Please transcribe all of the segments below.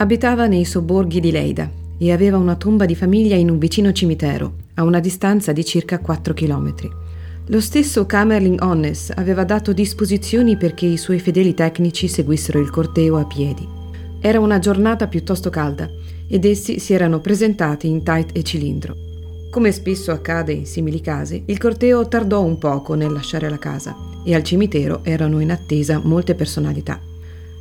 Abitava nei sobborghi di Leida e aveva una tomba di famiglia in un vicino cimitero, a una distanza di circa 4 chilometri. Lo stesso Camerling Onnes aveva dato disposizioni perché i suoi fedeli tecnici seguissero il corteo a piedi. Era una giornata piuttosto calda ed essi si erano presentati in tight e cilindro. Come spesso accade in simili casi, il corteo tardò un poco nel lasciare la casa e al cimitero erano in attesa molte personalità.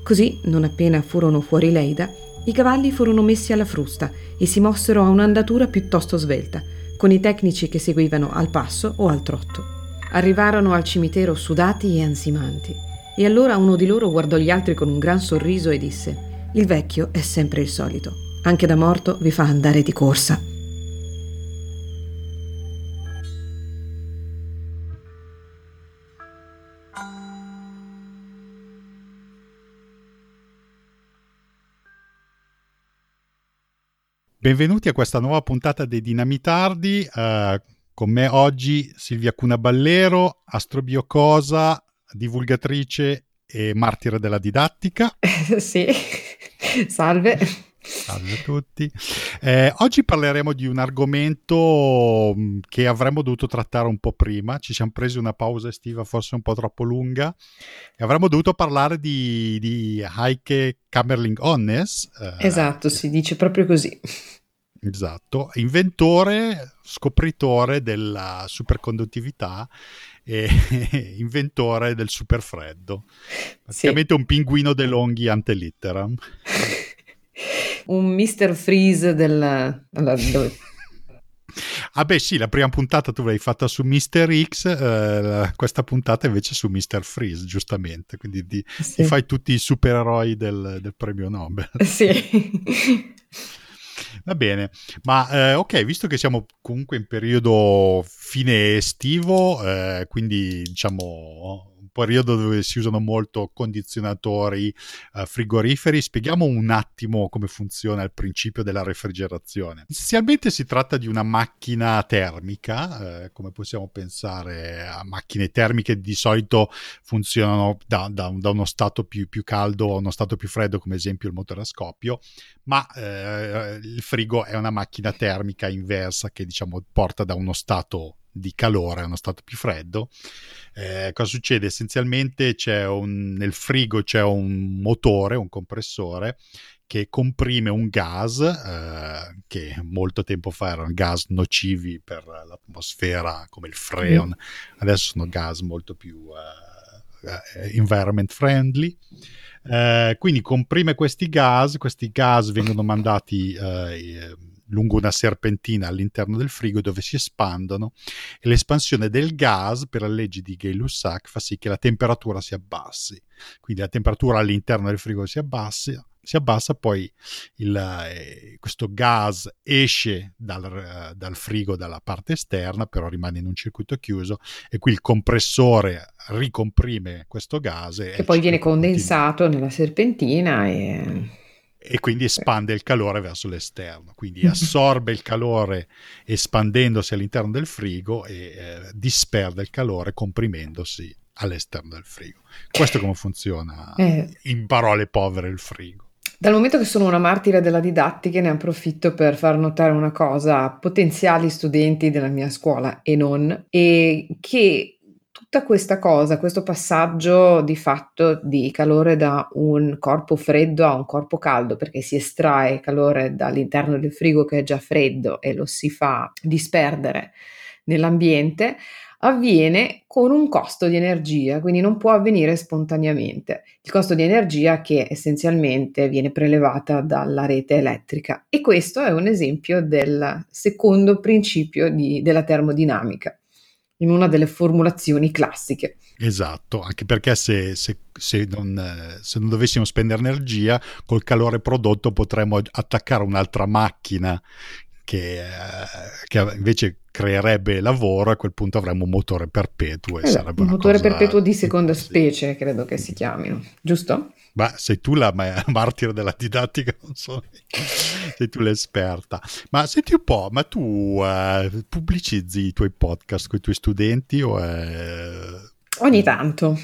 Così, non appena furono fuori Leida, i cavalli furono messi alla frusta e si mossero a un'andatura piuttosto svelta, con i tecnici che seguivano al passo o al trotto. Arrivarono al cimitero sudati e ansimanti, e allora uno di loro guardò gli altri con un gran sorriso e disse: Il vecchio è sempre il solito, anche da morto vi fa andare di corsa. Benvenuti a questa nuova puntata dei Dinamitardi. Uh, con me oggi Silvia Cunaballero, astrobiocosa, divulgatrice e martire della didattica. sì, salve. Salve a tutti. Eh, oggi parleremo di un argomento mm, che avremmo dovuto trattare un po' prima. Ci siamo presi una pausa estiva forse un po' troppo lunga e avremmo dovuto parlare di, di Heike Kamerling Onnes. Eh, esatto, si dice proprio così. Esatto, inventore, scopritore della superconduttività e inventore del superfreddo. Praticamente sì. un pinguino De Longhi ante litteram. un Mr. Freeze del... Allora, Ah beh sì, la prima puntata tu l'hai fatta su Mr. X, eh, questa puntata invece su Mr. Freeze, giustamente, quindi ti, sì. ti fai tutti i supereroi del, del premio Nobel. Sì. Va bene, ma eh, ok, visto che siamo comunque in periodo fine estivo, eh, quindi diciamo periodo dove si usano molto condizionatori uh, frigoriferi, spieghiamo un attimo come funziona il principio della refrigerazione. Essenzialmente si tratta di una macchina termica, eh, come possiamo pensare a macchine termiche di solito funzionano da, da, da uno stato più, più, caldo a uno stato più freddo, come esempio il motore a scoppio, ma eh, il frigo è una macchina termica inversa che diciamo porta da uno stato di calore a uno stato più freddo. Eh, cosa succede? Essenzialmente un, nel frigo c'è un motore, un compressore che comprime un gas eh, che molto tempo fa erano gas nocivi per l'atmosfera come il freon, mm. adesso sono gas molto più uh, environment friendly. Uh, quindi comprime questi gas, questi gas vengono mandati uh, lungo una serpentina all'interno del frigo dove si espandono e l'espansione del gas per la legge di Gay-Lussac fa sì che la temperatura si abbassi. Quindi la temperatura all'interno del frigo si abbassi, si abbassa, poi il, eh, questo gas esce dal, eh, dal, frigo dalla parte esterna, però rimane in un circuito chiuso e qui il compressore ricomprime questo gas. Che poi viene condensato continua. nella serpentina e e quindi espande il calore verso l'esterno, quindi assorbe il calore espandendosi all'interno del frigo e eh, disperde il calore comprimendosi all'esterno del frigo. Questo è come funziona eh. in parole povere il frigo. Dal momento che sono una martire della didattica ne approfitto per far notare una cosa a potenziali studenti della mia scuola e non, e che tutta questa cosa, questo passaggio di fatto di calore da un corpo freddo a un corpo caldo, perché si estrae calore dall'interno del frigo che è già freddo e lo si fa disperdere nell'ambiente, avviene con un costo di energia, quindi non può avvenire spontaneamente. Il costo di energia che essenzialmente viene prelevata dalla rete elettrica e questo è un esempio del secondo principio di, della termodinamica in una delle formulazioni classiche. Esatto, anche perché se, se, se, non, se, non, dovessimo spendere energia, col calore prodotto potremmo attaccare un'altra macchina che, che invece creerebbe lavoro, a quel punto avremmo un motore perpetuo. Esatto, un motore perpetuo di seconda specie, credo che si chiamino, giusto? Ma sei tu la martire della didattica, non so, sei tu l'esperta. Ma senti un po', ma tu uh, pubblicizzi i tuoi podcast con i tuoi studenti o è... Ogni tanto.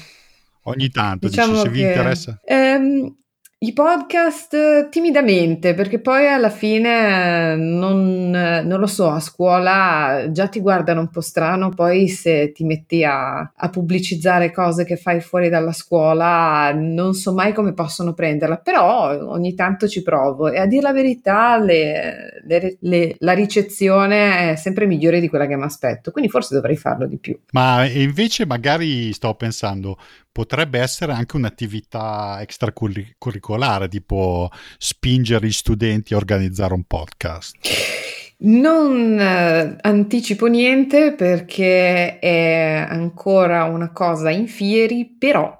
Ogni tanto, diciamo dici, se vi interessa. Ehm, I podcast timidamente, perché poi alla fine non, non, lo so, a scuola già ti guardano un po' strano, poi se ti metti a, a, pubblicizzare cose che fai fuori dalla scuola non so mai come possono prenderla, però ogni tanto ci provo e a dire la verità le, le, le, la ricezione è sempre migliore di quella che mi aspetto, quindi forse dovrei farlo di più. Ma invece magari sto pensando, potrebbe essere anche un'attività extracurricolare, tipo spingere gli studenti a organizzare un podcast. Non eh, anticipo niente perché è ancora una cosa in fieri, però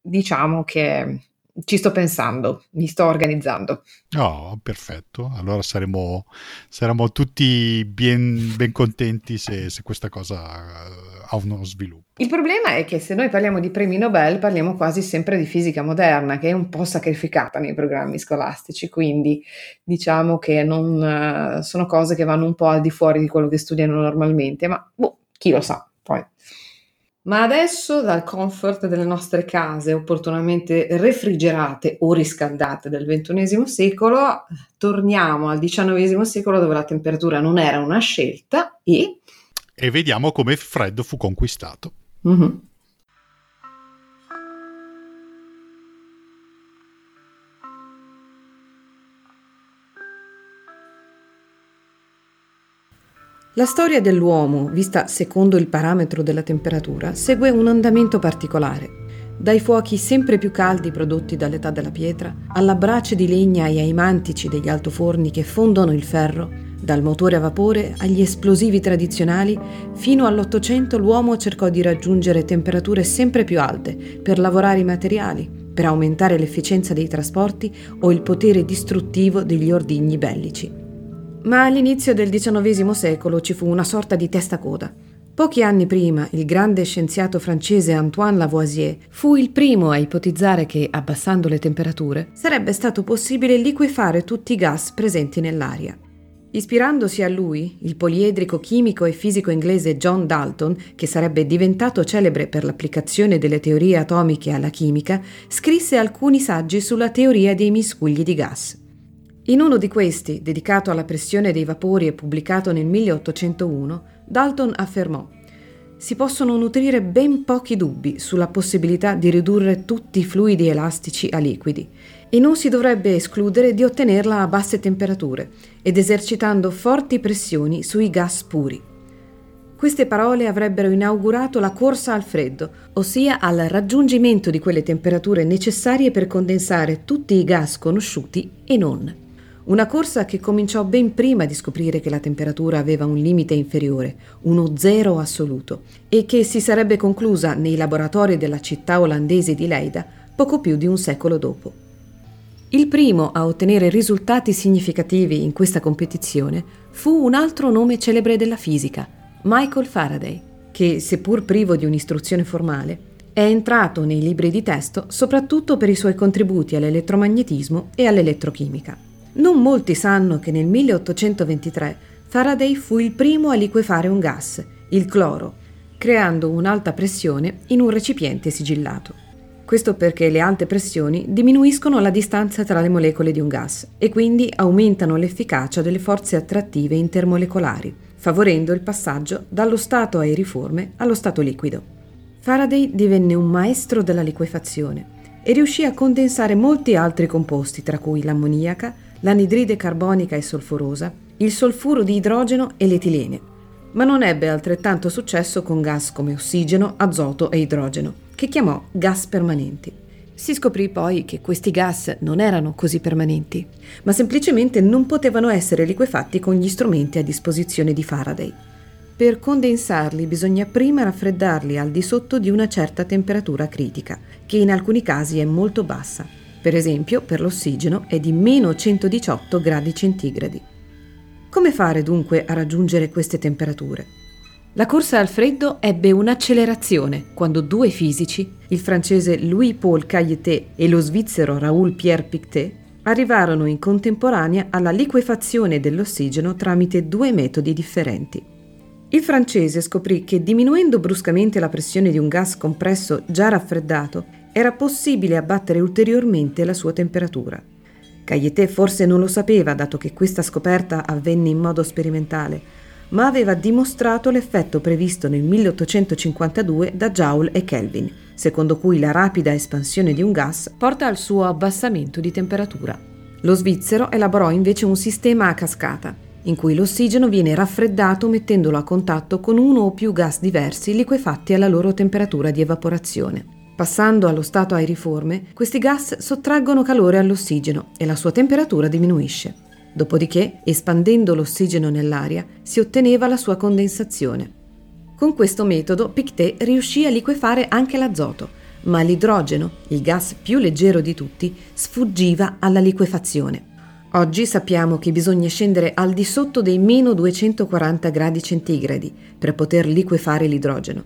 diciamo che ci sto pensando, mi sto organizzando. Oh, perfetto. Allora saremo, saremo tutti ben, ben contenti se, se, questa cosa eh, ha uno sviluppo. Il problema è che se noi parliamo di premi Nobel parliamo quasi sempre di fisica moderna, che è un po' sacrificata nei programmi scolastici, quindi diciamo che non uh, sono cose che vanno un po' al di fuori di quello che studiano normalmente, ma boh, chi lo sa poi. Ma adesso dal comfort delle nostre case opportunamente refrigerate o riscaldate del XXI secolo, torniamo al XIX secolo dove la temperatura non era una scelta e... E vediamo come il freddo fu conquistato. Mm-hmm. La storia dell'uomo, vista secondo il parametro della temperatura, segue un andamento particolare. Dai fuochi sempre più caldi prodotti dall'età della pietra, alla brace di legna e ai mantici degli altoforni che fondono il ferro, dal motore a vapore agli esplosivi tradizionali, fino all'Ottocento l'uomo cercò di raggiungere temperature sempre più alte per lavorare i materiali, per aumentare l'efficienza dei trasporti o il potere distruttivo degli ordigni bellici. Ma all'inizio del XIX secolo ci fu una sorta di testacoda. Pochi anni prima, il grande scienziato francese Antoine Lavoisier fu il primo a ipotizzare che, abbassando le temperature, sarebbe stato possibile liquefare tutti i gas presenti nell'aria. Ispirandosi a lui, il poliedrico chimico e fisico inglese John Dalton, che sarebbe diventato celebre per l'applicazione delle teorie atomiche alla chimica, scrisse alcuni saggi sulla teoria dei miscugli di gas. In uno di questi, dedicato alla pressione dei vapori e pubblicato nel 1801, Dalton affermò si possono nutrire ben pochi dubbi sulla possibilità di ridurre tutti i fluidi elastici a liquidi e non si dovrebbe escludere di ottenerla a basse temperature ed esercitando forti pressioni sui gas puri. Queste parole avrebbero inaugurato la corsa al freddo, ossia al raggiungimento di quelle temperature necessarie per condensare tutti i gas conosciuti e non. Una corsa che cominciò ben prima di scoprire che la temperatura aveva un limite inferiore, uno zero assoluto, e che si sarebbe conclusa nei laboratori della città olandese di Leida poco più di un secolo dopo. Il primo a ottenere risultati significativi in questa competizione fu un altro nome celebre della fisica, Michael Faraday, che, seppur privo di un'istruzione formale, è entrato nei libri di testo soprattutto per i suoi contributi all'elettromagnetismo e all'elettrochimica. Non molti sanno che nel 1823 Faraday fu il primo a liquefare un gas, il cloro, creando un'alta pressione in un recipiente sigillato. Questo perché le alte pressioni diminuiscono la distanza tra le molecole di un gas e quindi aumentano l'efficacia delle forze attrattive intermolecolari, favorendo il passaggio dallo stato aeriforme allo stato liquido. Faraday divenne un maestro della liquefazione e riuscì a condensare molti altri composti, tra cui l'ammoniaca, l'anidride carbonica e solforosa, il solfuro di idrogeno e l'etilene. Ma non ebbe altrettanto successo con gas come ossigeno, azoto e idrogeno, che chiamò gas permanenti. Si scoprì poi che questi gas non erano così permanenti, ma semplicemente non potevano essere liquefatti con gli strumenti a disposizione di Faraday. Per condensarli bisogna prima raffreddarli al di sotto di una certa temperatura critica, che in alcuni casi è molto bassa, per esempio, per l'ossigeno è di meno 118 gradi centigradi. Come fare dunque a raggiungere queste temperature? La corsa al freddo ebbe un'accelerazione quando due fisici, il francese Louis-Paul Cailletet e lo svizzero Raoul-Pierre Pictet, arrivarono in contemporanea alla liquefazione dell'ossigeno tramite due metodi differenti. Il francese scoprì che diminuendo bruscamente la pressione di un gas compresso già raffreddato, era possibile abbattere ulteriormente la sua temperatura. Cailletet forse non lo sapeva, dato che questa scoperta avvenne in modo sperimentale, ma aveva dimostrato l'effetto previsto nel 1852 da Joule e Kelvin, secondo cui la rapida espansione di un gas porta al suo abbassamento di temperatura. Lo svizzero elaborò invece un sistema a cascata, in cui l'ossigeno viene raffreddato mettendolo a contatto con uno o più gas diversi liquefatti alla loro temperatura di evaporazione. Passando allo stato aeriforme, questi gas sottraggono calore all'ossigeno e la sua temperatura diminuisce. Dopodiché, espandendo l'ossigeno nell'aria, si otteneva la sua condensazione. Con questo metodo Pictet riuscì a liquefare anche l'azoto, ma l'idrogeno, il gas più leggero di tutti, sfuggiva alla liquefazione. Oggi sappiamo che bisogna scendere al di sotto dei meno 240 gradi centigradi per poter liquefare l'idrogeno.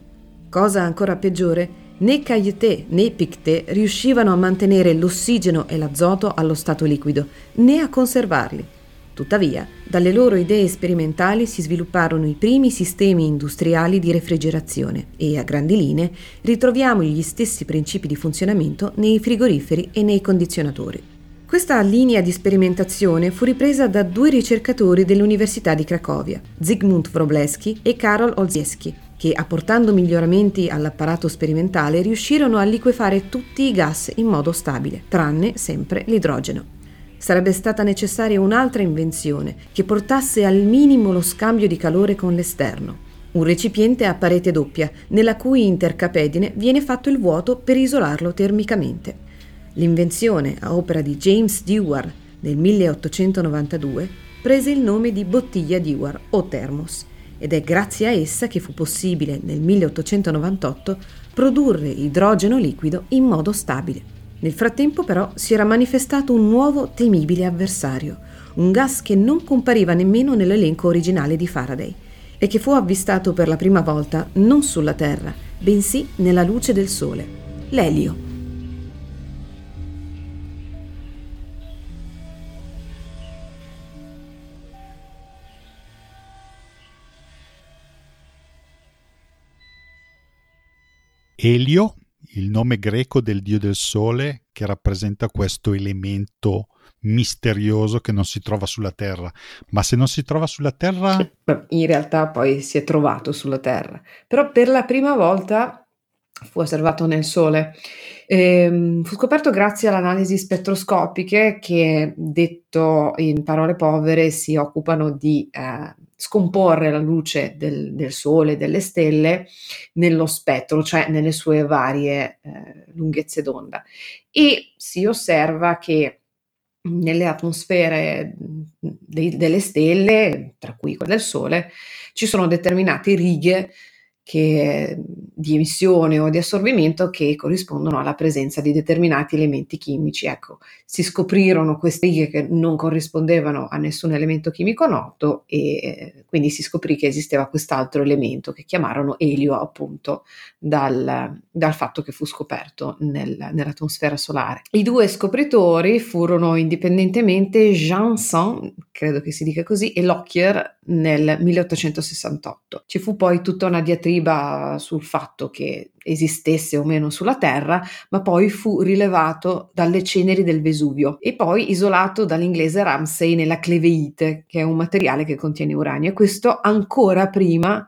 Cosa ancora peggiore, né Cailletet né Pictet riuscivano a mantenere l'ossigeno e l'azoto allo stato liquido, né a conservarli. Tuttavia, dalle loro idee sperimentali si svilupparono i primi sistemi industriali di refrigerazione e, a grandi linee, ritroviamo gli stessi principi di funzionamento nei frigoriferi e nei condizionatori. Questa linea di sperimentazione fu ripresa da due ricercatori dell'Università di Cracovia, Zygmunt Wroblewski e Karol Olszewski, che apportando miglioramenti all'apparato sperimentale riuscirono a liquefare tutti i gas in modo stabile, tranne sempre l'idrogeno. Sarebbe stata necessaria un'altra invenzione che portasse al minimo lo scambio di calore con l'esterno, un recipiente a parete doppia, nella cui intercapedine viene fatto il vuoto per isolarlo termicamente. L'invenzione, a opera di James Dewar nel 1892, prese il nome di bottiglia Dewar o thermos ed è grazie a essa che fu possibile nel 1898 produrre idrogeno liquido in modo stabile. Nel frattempo però si era manifestato un nuovo temibile avversario, un gas che non compariva nemmeno nell'elenco originale di Faraday e che fu avvistato per la prima volta non sulla Terra, bensì nella luce del Sole, l'elio. Elio, il nome greco del dio del sole, che rappresenta questo elemento misterioso che non si trova sulla Terra. Ma se non si trova sulla Terra... In realtà poi si è trovato sulla Terra. Però per la prima volta fu osservato nel Sole. Ehm, fu scoperto grazie alle analisi spettroscopiche che, detto in parole povere, si occupano di eh, scomporre la luce del, del, Sole, delle stelle, nello spettro, cioè nelle sue varie eh, lunghezze d'onda. E si osserva che nelle atmosfere dei, delle stelle, tra cui quella del Sole, ci sono determinate righe che, di emissione o di assorbimento che corrispondono alla presenza di determinati elementi chimici. Ecco, si scoprirono queste righe che non corrispondevano a nessun elemento chimico noto e eh, quindi si scoprì che esisteva quest'altro elemento che chiamarono elio appunto dal, dal fatto che fu scoperto nel, nell'atmosfera solare. I due scopritori furono indipendentemente Janssen, credo che si dica così, e Lockyer nel 1868. Ci fu poi tutta una diatriba sul fatto che esistesse o meno sulla Terra, ma poi fu rilevato dalle ceneri del Vesuvio e poi isolato dall'inglese Ramsay nella cleveite, che è un materiale che contiene uranio, e questo ancora prima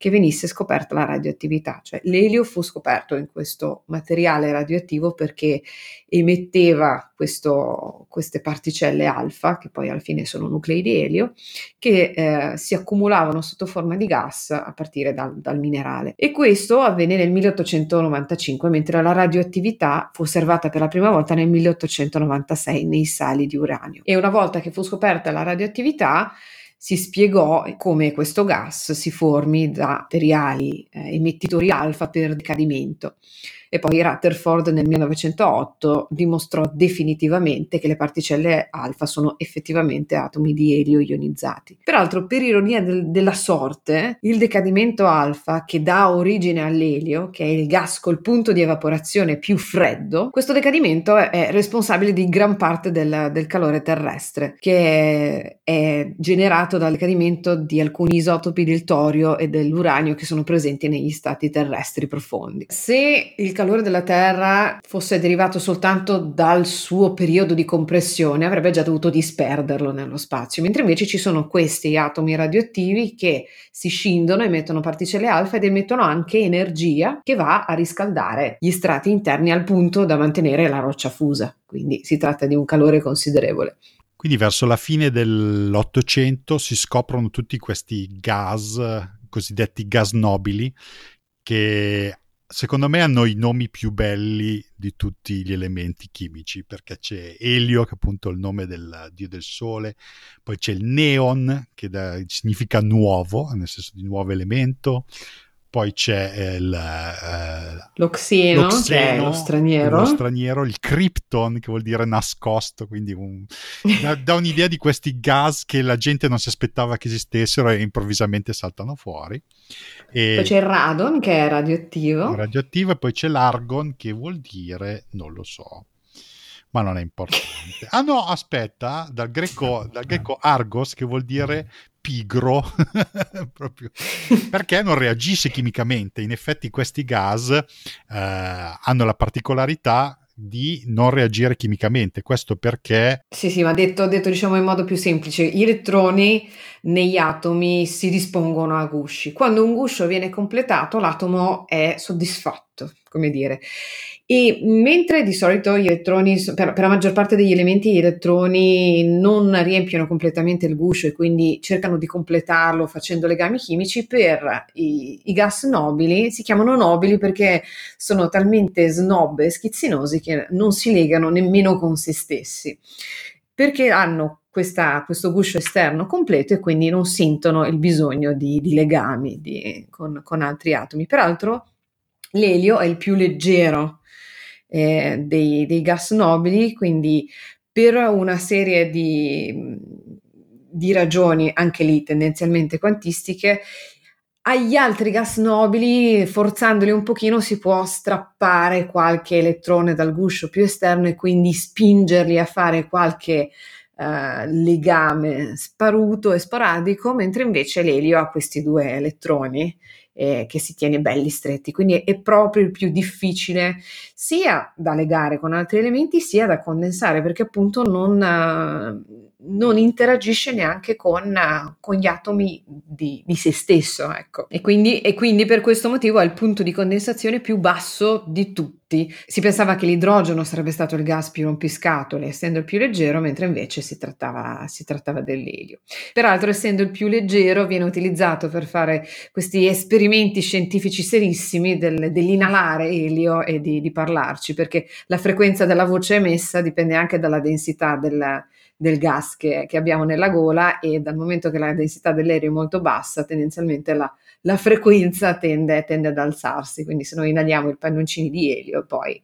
che venisse scoperta la radioattività, cioè l'elio fu scoperto in questo materiale radioattivo perché emetteva questo, queste particelle alfa, che poi alla fine sono nuclei di elio, che eh, si accumulavano sotto forma di gas a partire dal, dal minerale. E questo avvenne nel 1895, mentre la radioattività fu osservata per la prima volta nel 1896 nei sali di uranio. E una volta che fu scoperta la radioattività, si spiegò come questo gas si formi da materiali eh, emettitori alfa per decadimento e poi Rutherford nel 1908 dimostrò definitivamente che le particelle alfa sono effettivamente atomi di elio ionizzati. Peraltro, per ironia del, della sorte, il decadimento alfa che dà origine all'elio, che è il gas col punto di evaporazione più freddo, questo decadimento è, responsabile di gran parte del, del calore terrestre che è, è generato dal decadimento di alcuni isotopi del torio e dell'uranio che sono presenti negli stati terrestri profondi. Se il calore della Terra fosse derivato soltanto dal suo periodo di compressione, avrebbe già dovuto disperderlo nello spazio, mentre invece ci sono questi atomi radioattivi che si scindono, emettono particelle alfa ed emettono anche energia che va a riscaldare gli strati interni al punto da mantenere la roccia fusa. Quindi si tratta di un calore considerevole. Quindi verso la fine dell'Ottocento si scoprono tutti questi gas, cosiddetti gas nobili, che secondo me hanno i nomi più belli di tutti gli elementi chimici, perché c'è Elio, che è appunto il nome del dio del sole, poi c'è il neon, che da, significa nuovo, nel senso di nuovo elemento, poi c'è il, eh, l'oxeno, l'oxeno, lo straniero. lo straniero, il krypton che vuol dire nascosto, quindi un, dà, dà, un'idea di questi gas che la gente non si aspettava che esistessero e improvvisamente saltano fuori. E poi c'è il radon che è radioattivo. Radioattivo e poi c'è l'argon che vuol dire, non lo so, ma non è importante. Ah no, aspetta, dal greco, dal greco argos che vuol dire pigro, proprio perché non reagisce chimicamente. In effetti questi gas eh, hanno la particolarità di non reagire chimicamente. Questo perché... Sì, sì, ma detto, detto diciamo in modo più semplice, gli elettroni negli atomi si dispongono a gusci. Quando un guscio viene completato, l'atomo è soddisfatto, come dire. E mentre di solito gli elettroni, per, per, la maggior parte degli elementi, gli elettroni non riempiono completamente il guscio e quindi cercano di completarlo facendo legami chimici, per i, i gas nobili si chiamano nobili perché sono talmente snob e schizzinosi che non si legano nemmeno con se stessi, perché hanno questa, questo guscio esterno completo e quindi non sentono il bisogno di, di legami di, con, con altri atomi. Peraltro l'elio è il più leggero eh, dei, dei, gas nobili, quindi per una serie di, di ragioni, anche lì tendenzialmente quantistiche, agli altri gas nobili, forzandoli un pochino, si può strappare qualche elettrone dal guscio più esterno e quindi spingerli a fare qualche uh, legame sparuto e sporadico, mentre invece l'elio ha questi due elettroni eh, che si tiene belli stretti, quindi è, proprio il più difficile sia da legare con altri elementi sia da condensare perché appunto non, uh, non interagisce neanche con, con gli atomi di, di, se stesso, ecco. E quindi, e quindi per questo motivo ha il punto di condensazione più basso di tutti. Si pensava che l'idrogeno sarebbe stato il gas più rompiscatole, essendo il più leggero, mentre invece si trattava, si trattava dell'elio. Peraltro, essendo il più leggero, viene utilizzato per fare questi esperimenti scientifici serissimi del, dell'inalare elio e di, di parlarci, perché la frequenza della voce emessa dipende anche dalla densità del, del gas che, che, abbiamo nella gola e dal momento che la densità dell'aereo è molto bassa, tendenzialmente la, la frequenza tende, tende, ad alzarsi. Quindi se noi inaliamo i pannoncini di elio, poi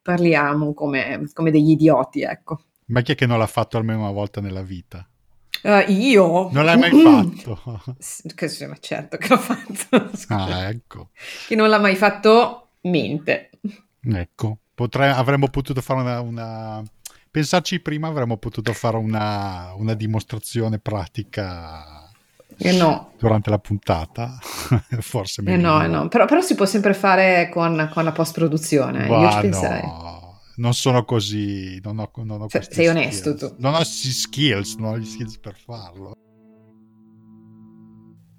parliamo come, come, degli idioti, ecco. Ma chi è che non l'ha fatto almeno una volta nella vita? Uh, io? Non l'hai mai fatto? Ma certo che l'ho fatto. Ah, ecco. Chi non l'ha mai fatto, mente. Ecco, Potrei, avremmo potuto fare una, una pensarci prima avremmo potuto fare una, una dimostrazione pratica eh no. durante la puntata, forse meglio. Eh no, eh no. Però, però, si può sempre fare con, con la post-produzione, bah, io ci penserei. No, non sono così, non ho, non ho Se, Sei onesto skills. tu. Non ho skills, non ho gli skills per farlo.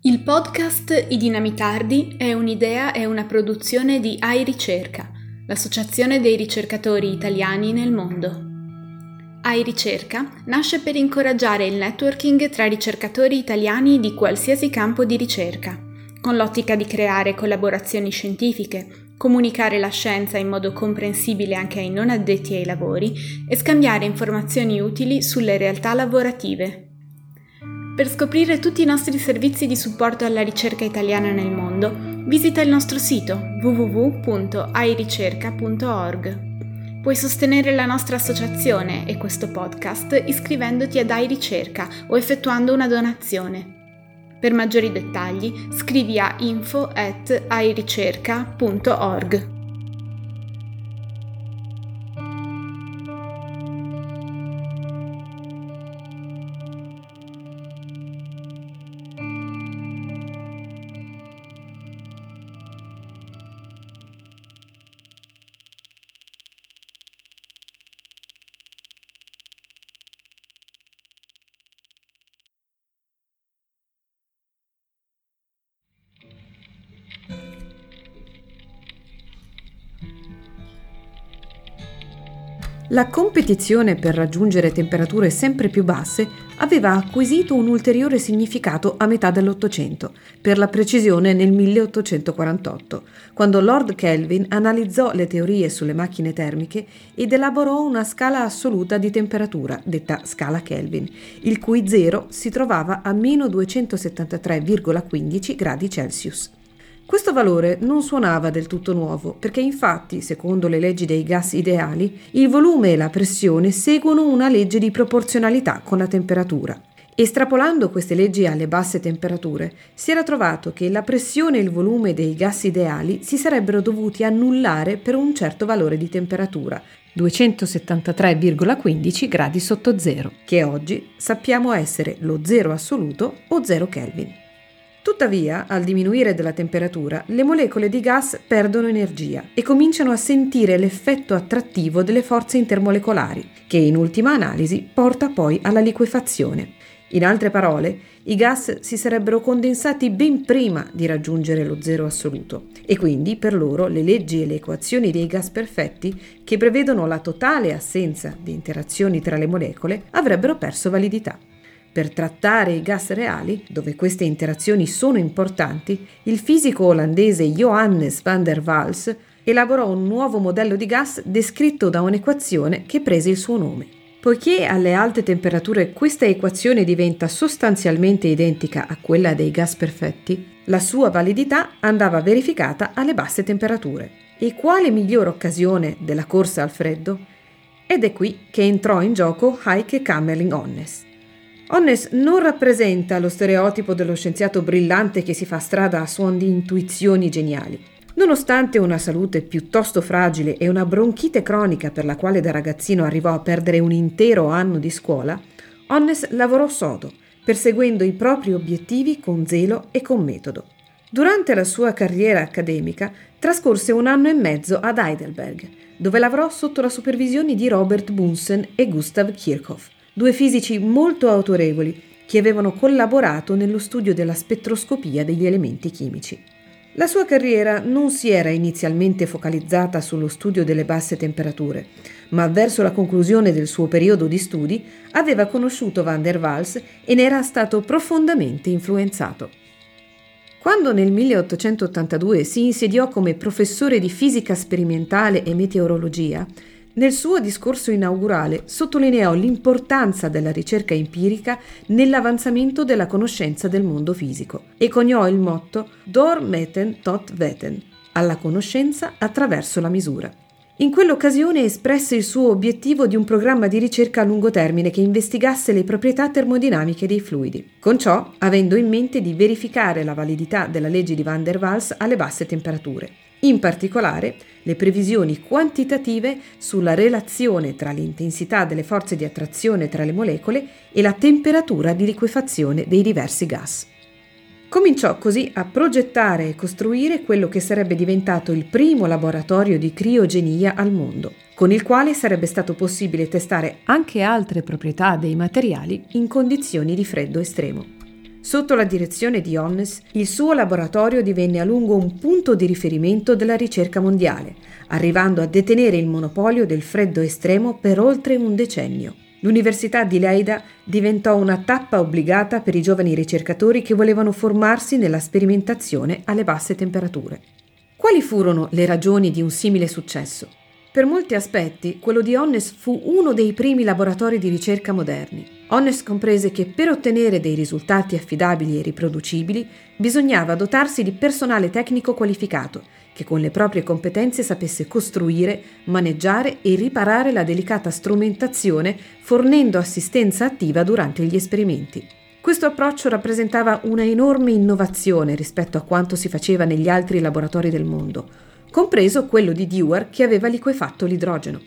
Il podcast I Dinamitardi è un'idea e una produzione di AI Ricerca, l'associazione dei ricercatori italiani nel mondo. AI Ricerca nasce per incoraggiare il networking tra ricercatori italiani di qualsiasi campo di ricerca, con l'ottica di creare collaborazioni scientifiche, comunicare la scienza in modo comprensibile anche ai non addetti ai lavori e scambiare informazioni utili sulle realtà lavorative. Per scoprire tutti i nostri servizi di supporto alla ricerca italiana nel mondo, visita il nostro sito www.airicerca.org. Puoi sostenere la nostra associazione e questo podcast iscrivendoti a Dai Ricerca o effettuando una donazione. Per maggiori dettagli scrivi a info at airicerca.org. La competizione per raggiungere temperature sempre più basse aveva acquisito un ulteriore significato a metà dell'Ottocento, per la precisione nel 1848, quando Lord Kelvin analizzò le teorie sulle macchine termiche ed elaborò una scala assoluta di temperatura, detta scala Kelvin, il cui zero si trovava a meno 273,15 gradi Celsius. Questo valore non suonava del tutto nuovo, perché infatti, secondo le leggi dei gas ideali, il volume e la pressione seguono una legge di proporzionalità con la temperatura. Estrapolando queste leggi alle basse temperature, si era trovato che la pressione e il volume dei gas ideali si sarebbero dovuti annullare per un certo valore di temperatura, 273,15 gradi sotto zero, che oggi sappiamo essere lo zero assoluto o zero Kelvin. Tuttavia, al diminuire della temperatura, le molecole di gas perdono energia e cominciano a sentire l'effetto attrattivo delle forze intermolecolari, che in ultima analisi porta poi alla liquefazione. In altre parole, i gas si sarebbero condensati ben prima di raggiungere lo zero assoluto e quindi per loro le leggi e le equazioni dei gas perfetti, che prevedono la totale assenza di interazioni tra le molecole, avrebbero perso validità. Per trattare i gas reali, dove queste interazioni sono importanti, il fisico olandese Johannes van der Waals elaborò un nuovo modello di gas descritto da un'equazione che prese il suo nome. Poiché alle alte temperature questa equazione diventa sostanzialmente identica a quella dei gas perfetti, la sua validità andava verificata alle basse temperature. E quale migliore occasione della corsa al freddo? Ed è qui che entrò in gioco Heike Kamerling-Onnes. Onnes non rappresenta lo stereotipo dello scienziato brillante che si fa strada a suon di intuizioni geniali. Nonostante una salute piuttosto fragile e una bronchite cronica per la quale da ragazzino arrivò a perdere un intero anno di scuola, Onnes lavorò sodo, perseguendo i propri obiettivi con zelo e con metodo. Durante la sua carriera accademica trascorse un anno e mezzo ad Heidelberg, dove lavorò sotto la supervisione di Robert Bunsen e Gustav Kirchhoff due fisici molto autorevoli che avevano collaborato nello studio della spettroscopia degli elementi chimici. La sua carriera non si era inizialmente focalizzata sullo studio delle basse temperature, ma verso la conclusione del suo periodo di studi aveva conosciuto van der Waals e ne era stato profondamente influenzato. Quando nel 1882 si insediò come professore di fisica sperimentale e meteorologia, nel suo discorso inaugurale sottolineò l'importanza della ricerca empirica nell'avanzamento della conoscenza del mondo fisico e coniò il motto Dor meten tot veten, alla conoscenza attraverso la misura. In quell'occasione espresse il suo obiettivo di un programma di ricerca a lungo termine che investigasse le proprietà termodinamiche dei fluidi, con ciò avendo in mente di verificare la validità della legge di Van der Waals alle basse temperature in particolare le previsioni quantitative sulla relazione tra l'intensità delle forze di attrazione tra le molecole e la temperatura di liquefazione dei diversi gas. Cominciò così a progettare e costruire quello che sarebbe diventato il primo laboratorio di criogenia al mondo, con il quale sarebbe stato possibile testare anche altre proprietà dei materiali in condizioni di freddo estremo. Sotto la direzione di Onnes, il suo laboratorio divenne a lungo un punto di riferimento della ricerca mondiale, arrivando a detenere il monopolio del freddo estremo per oltre un decennio. L'Università di Leida diventò una tappa obbligata per i giovani ricercatori che volevano formarsi nella sperimentazione alle basse temperature. Quali furono le ragioni di un simile successo? Per molti aspetti, quello di Onnes fu uno dei primi laboratori di ricerca moderni. Onnes comprese che per ottenere dei risultati affidabili e riproducibili bisognava dotarsi di personale tecnico qualificato, che con le proprie competenze sapesse costruire, maneggiare e riparare la delicata strumentazione fornendo assistenza attiva durante gli esperimenti. Questo approccio rappresentava una enorme innovazione rispetto a quanto si faceva negli altri laboratori del mondo compreso quello di Dewar che aveva liquefatto l'idrogeno.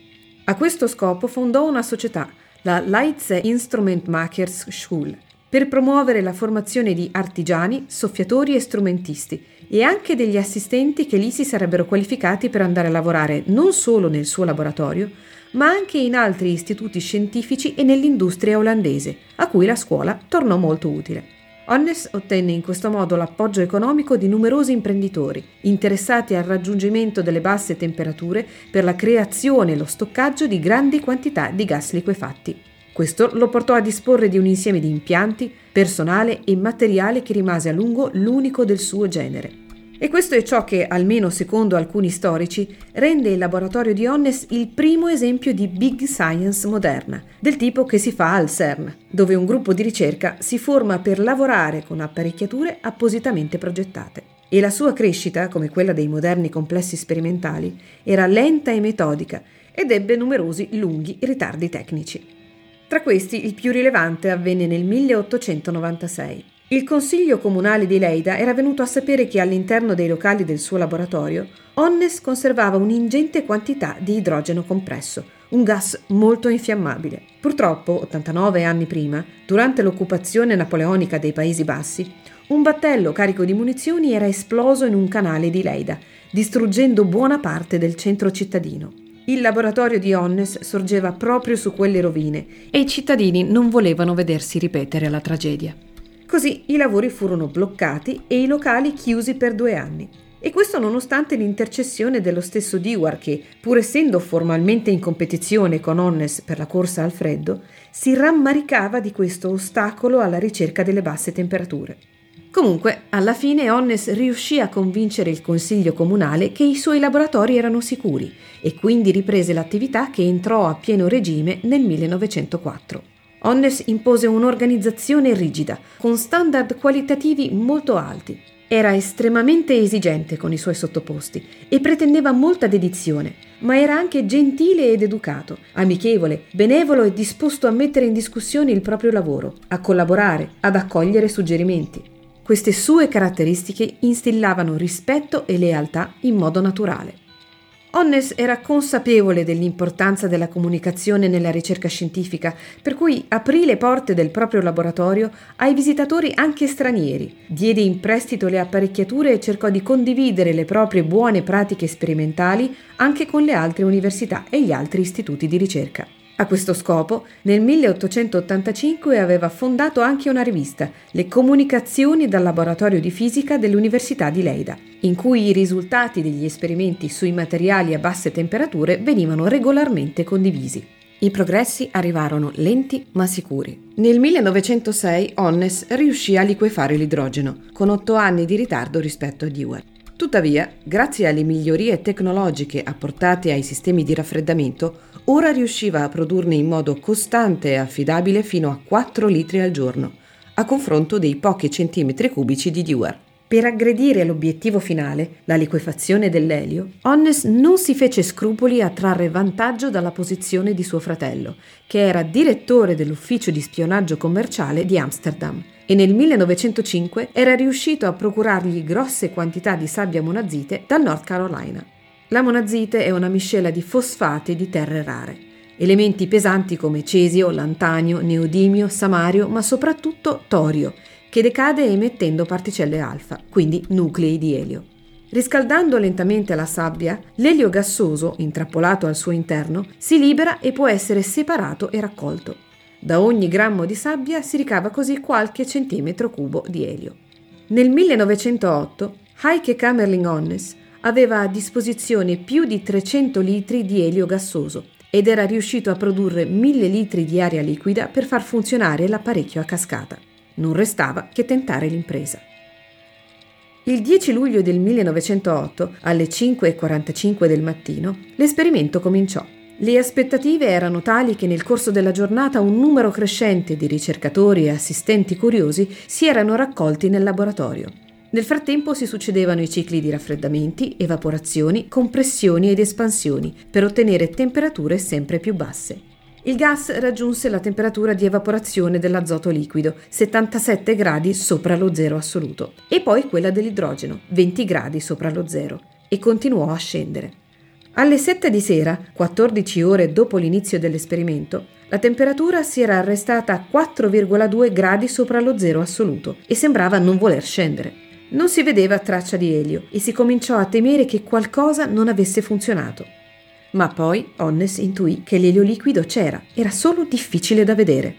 A questo scopo fondò una società, la Leitze Instrumentmakers Schule, per promuovere la formazione di artigiani, soffiatori e strumentisti e anche degli assistenti che lì si sarebbero qualificati per andare a lavorare non solo nel suo laboratorio, ma anche in altri istituti scientifici e nell'industria olandese, a cui la scuola tornò molto utile. Onnes ottenne in questo modo l'appoggio economico di numerosi imprenditori interessati al raggiungimento delle basse temperature per la creazione e lo stoccaggio di grandi quantità di gas liquefatti. Questo lo portò a disporre di un insieme di impianti, personale e materiale che rimase a lungo l'unico del suo genere. E questo è ciò che, almeno secondo alcuni storici, rende il laboratorio di Onnes il primo esempio di big science moderna, del tipo che si fa al CERN, dove un gruppo di ricerca si forma per lavorare con apparecchiature appositamente progettate. E la sua crescita, come quella dei moderni complessi sperimentali, era lenta e metodica ed ebbe numerosi lunghi ritardi tecnici. Tra questi il più rilevante avvenne nel 1896 il Consiglio Comunale di Leida era venuto a sapere che all'interno dei locali del suo laboratorio Onnes conservava un'ingente quantità di idrogeno compresso, un gas molto infiammabile. Purtroppo, 89 anni prima, durante l'occupazione napoleonica dei Paesi Bassi, un battello carico di munizioni era esploso in un canale di Leida, distruggendo buona parte del centro cittadino. Il laboratorio di Onnes sorgeva proprio su quelle rovine e i cittadini non volevano vedersi ripetere la tragedia. Così i lavori furono bloccati e i locali chiusi per due anni. E questo nonostante l'intercessione dello stesso Dewar che, pur essendo formalmente in competizione con Onnes per la corsa al freddo, si rammaricava di questo ostacolo alla ricerca delle basse temperature. Comunque, alla fine Onnes riuscì a convincere il consiglio comunale che i suoi laboratori erano sicuri e quindi riprese l'attività che entrò a pieno regime nel 1904. Onnes impose un'organizzazione rigida, con standard qualitativi molto alti. Era estremamente esigente con i suoi sottoposti e pretendeva molta dedizione, ma era anche gentile ed educato, amichevole, benevolo e disposto a mettere in discussione il proprio lavoro, a collaborare, ad accogliere suggerimenti. Queste sue caratteristiche instillavano rispetto e lealtà in modo naturale. Onnes era consapevole dell'importanza della comunicazione nella ricerca scientifica, per cui aprì le porte del proprio laboratorio ai visitatori anche stranieri, diede in prestito le apparecchiature e cercò di condividere le proprie buone pratiche sperimentali anche con le altre università e gli altri istituti di ricerca. A questo scopo, nel 1885 aveva fondato anche una rivista, Le Comunicazioni dal Laboratorio di Fisica dell'Università di Leida, in cui i risultati degli esperimenti sui materiali a basse temperature venivano regolarmente condivisi. I progressi arrivarono lenti ma sicuri. Nel 1906 Onnes riuscì a liquefare l'idrogeno, con otto anni di ritardo rispetto a Dewar. Tuttavia, grazie alle migliorie tecnologiche apportate ai sistemi di raffreddamento, ora riusciva a produrne in modo costante e affidabile fino a 4 litri al giorno, a confronto dei pochi centimetri cubici di Dewar. Per aggredire l'obiettivo finale, la liquefazione dell'elio, Onnes non si fece scrupoli a trarre vantaggio dalla posizione di suo fratello, che era direttore dell'ufficio di spionaggio commerciale di Amsterdam e nel 1905 era riuscito a procurargli grosse quantità di sabbia monazite dal North Carolina. La monazite è una miscela di fosfati di terre rare, elementi pesanti come cesio, lantanio, neodimio, samario, ma soprattutto torio, che decade emettendo particelle alfa, quindi nuclei di elio. Riscaldando lentamente la sabbia, l'elio gassoso, intrappolato al suo interno, si libera e può essere separato e raccolto. Da ogni grammo di sabbia si ricava così qualche centimetro cubo di elio. Nel 1908 Heike Kamerling Onnes aveva a disposizione più di 300 litri di elio gassoso ed era riuscito a produrre 1000 litri di aria liquida per far funzionare l'apparecchio a cascata. Non restava che tentare l'impresa. Il 10 luglio del 1908, alle 5.45 del mattino, l'esperimento cominciò. Le aspettative erano tali che nel corso della giornata un numero crescente di ricercatori e assistenti curiosi si erano raccolti nel laboratorio. Nel frattempo si succedevano i cicli di raffreddamenti, evaporazioni, compressioni ed espansioni per ottenere temperature sempre più basse. Il gas raggiunse la temperatura di evaporazione dell'azoto liquido, 77 gradi sopra lo zero assoluto, e poi quella dell'idrogeno, 20 gradi sopra lo zero, e continuò a scendere. Alle 7 di sera, 14 ore dopo l'inizio dell'esperimento, la temperatura si era arrestata a 4,2 gradi sopra lo zero assoluto e sembrava non voler scendere. Non si vedeva traccia di elio e si cominciò a temere che qualcosa non avesse funzionato. Ma poi Onnes intuì che l'elio liquido c'era, era solo difficile da vedere.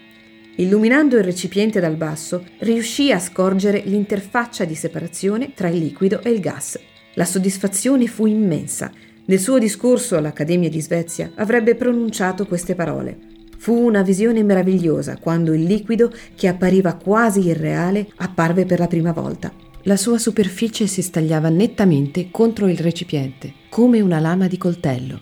Illuminando il recipiente dal basso, riuscì a scorgere l'interfaccia di separazione tra il liquido e il gas. La soddisfazione fu immensa. Nel suo discorso all'Accademia di Svezia avrebbe pronunciato queste parole. Fu una visione meravigliosa quando il liquido, che appariva quasi irreale, apparve per la prima volta. La sua superficie si stagliava nettamente contro il recipiente, come una lama di coltello.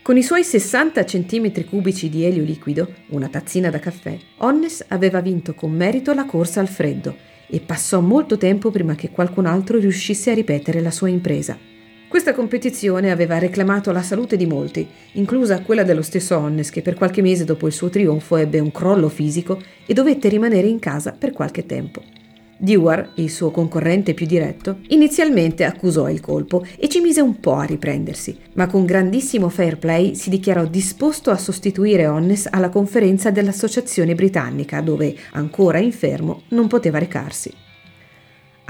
Con i suoi 60 cm cubici di elio liquido, una tazzina da caffè, Onnes aveva vinto con merito la corsa al freddo e passò molto tempo prima che qualcun altro riuscisse a ripetere la sua impresa. Questa competizione aveva reclamato la salute di molti, inclusa quella dello stesso Onnes che per qualche mese dopo il suo trionfo ebbe un crollo fisico e dovette rimanere in casa per qualche tempo. Dewar, il suo concorrente più diretto, inizialmente accusò il colpo e ci mise un po' a riprendersi, ma con grandissimo fair play si dichiarò disposto a sostituire Onnes alla conferenza dell'Associazione Britannica, dove, ancora infermo, non poteva recarsi.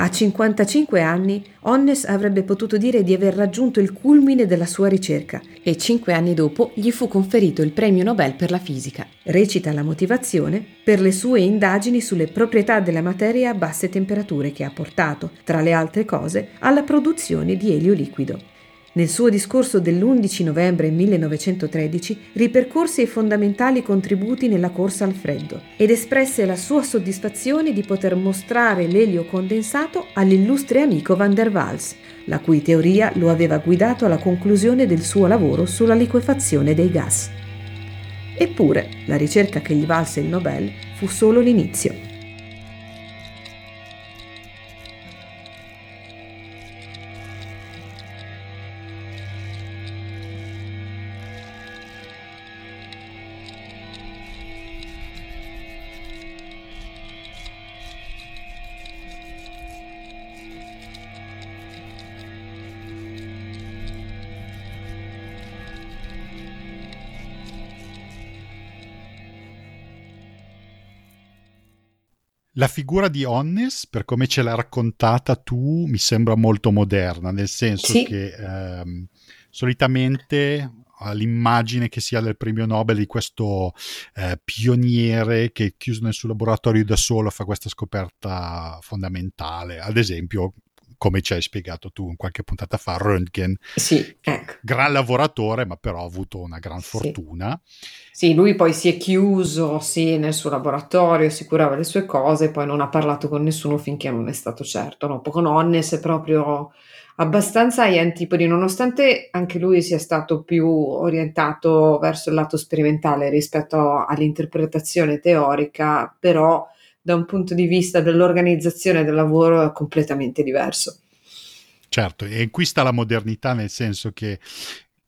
A 55 anni, Onnes avrebbe potuto dire di aver raggiunto il culmine della sua ricerca e cinque anni dopo gli fu conferito il premio Nobel per la fisica. Recita la motivazione per le sue indagini sulle proprietà della materia a basse temperature che ha portato, tra le altre cose, alla produzione di elio liquido. Nel suo discorso dell'11 novembre 1913 ripercorse i fondamentali contributi nella corsa al freddo ed espresse la sua soddisfazione di poter mostrare l'elio condensato all'illustre amico van der Waals, la cui teoria lo aveva guidato alla conclusione del suo lavoro sulla liquefazione dei gas. Eppure, la ricerca che gli valse il Nobel fu solo l'inizio. La figura di Onnes, per come ce l'hai raccontata tu, mi sembra molto moderna, nel senso sì. che ehm, solitamente l'immagine che si ha del premio Nobel di questo eh, pioniere che chiuso nel suo laboratorio da solo fa questa scoperta fondamentale. Ad esempio, come ci hai spiegato tu in qualche puntata fa, Röntgen, sì, ecco. gran lavoratore, ma però ha avuto una gran fortuna. Sì. lui poi si è chiuso sì, nel suo laboratorio, si curava le sue cose, poi non ha parlato con nessuno finché non è stato certo. No? Con Onnes è proprio abbastanza agli antipodi, nonostante anche lui sia stato più orientato verso il lato sperimentale rispetto all'interpretazione teorica, però da un punto di vista dell'organizzazione del lavoro è completamente diverso. Certo, e qui sta la modernità nel senso che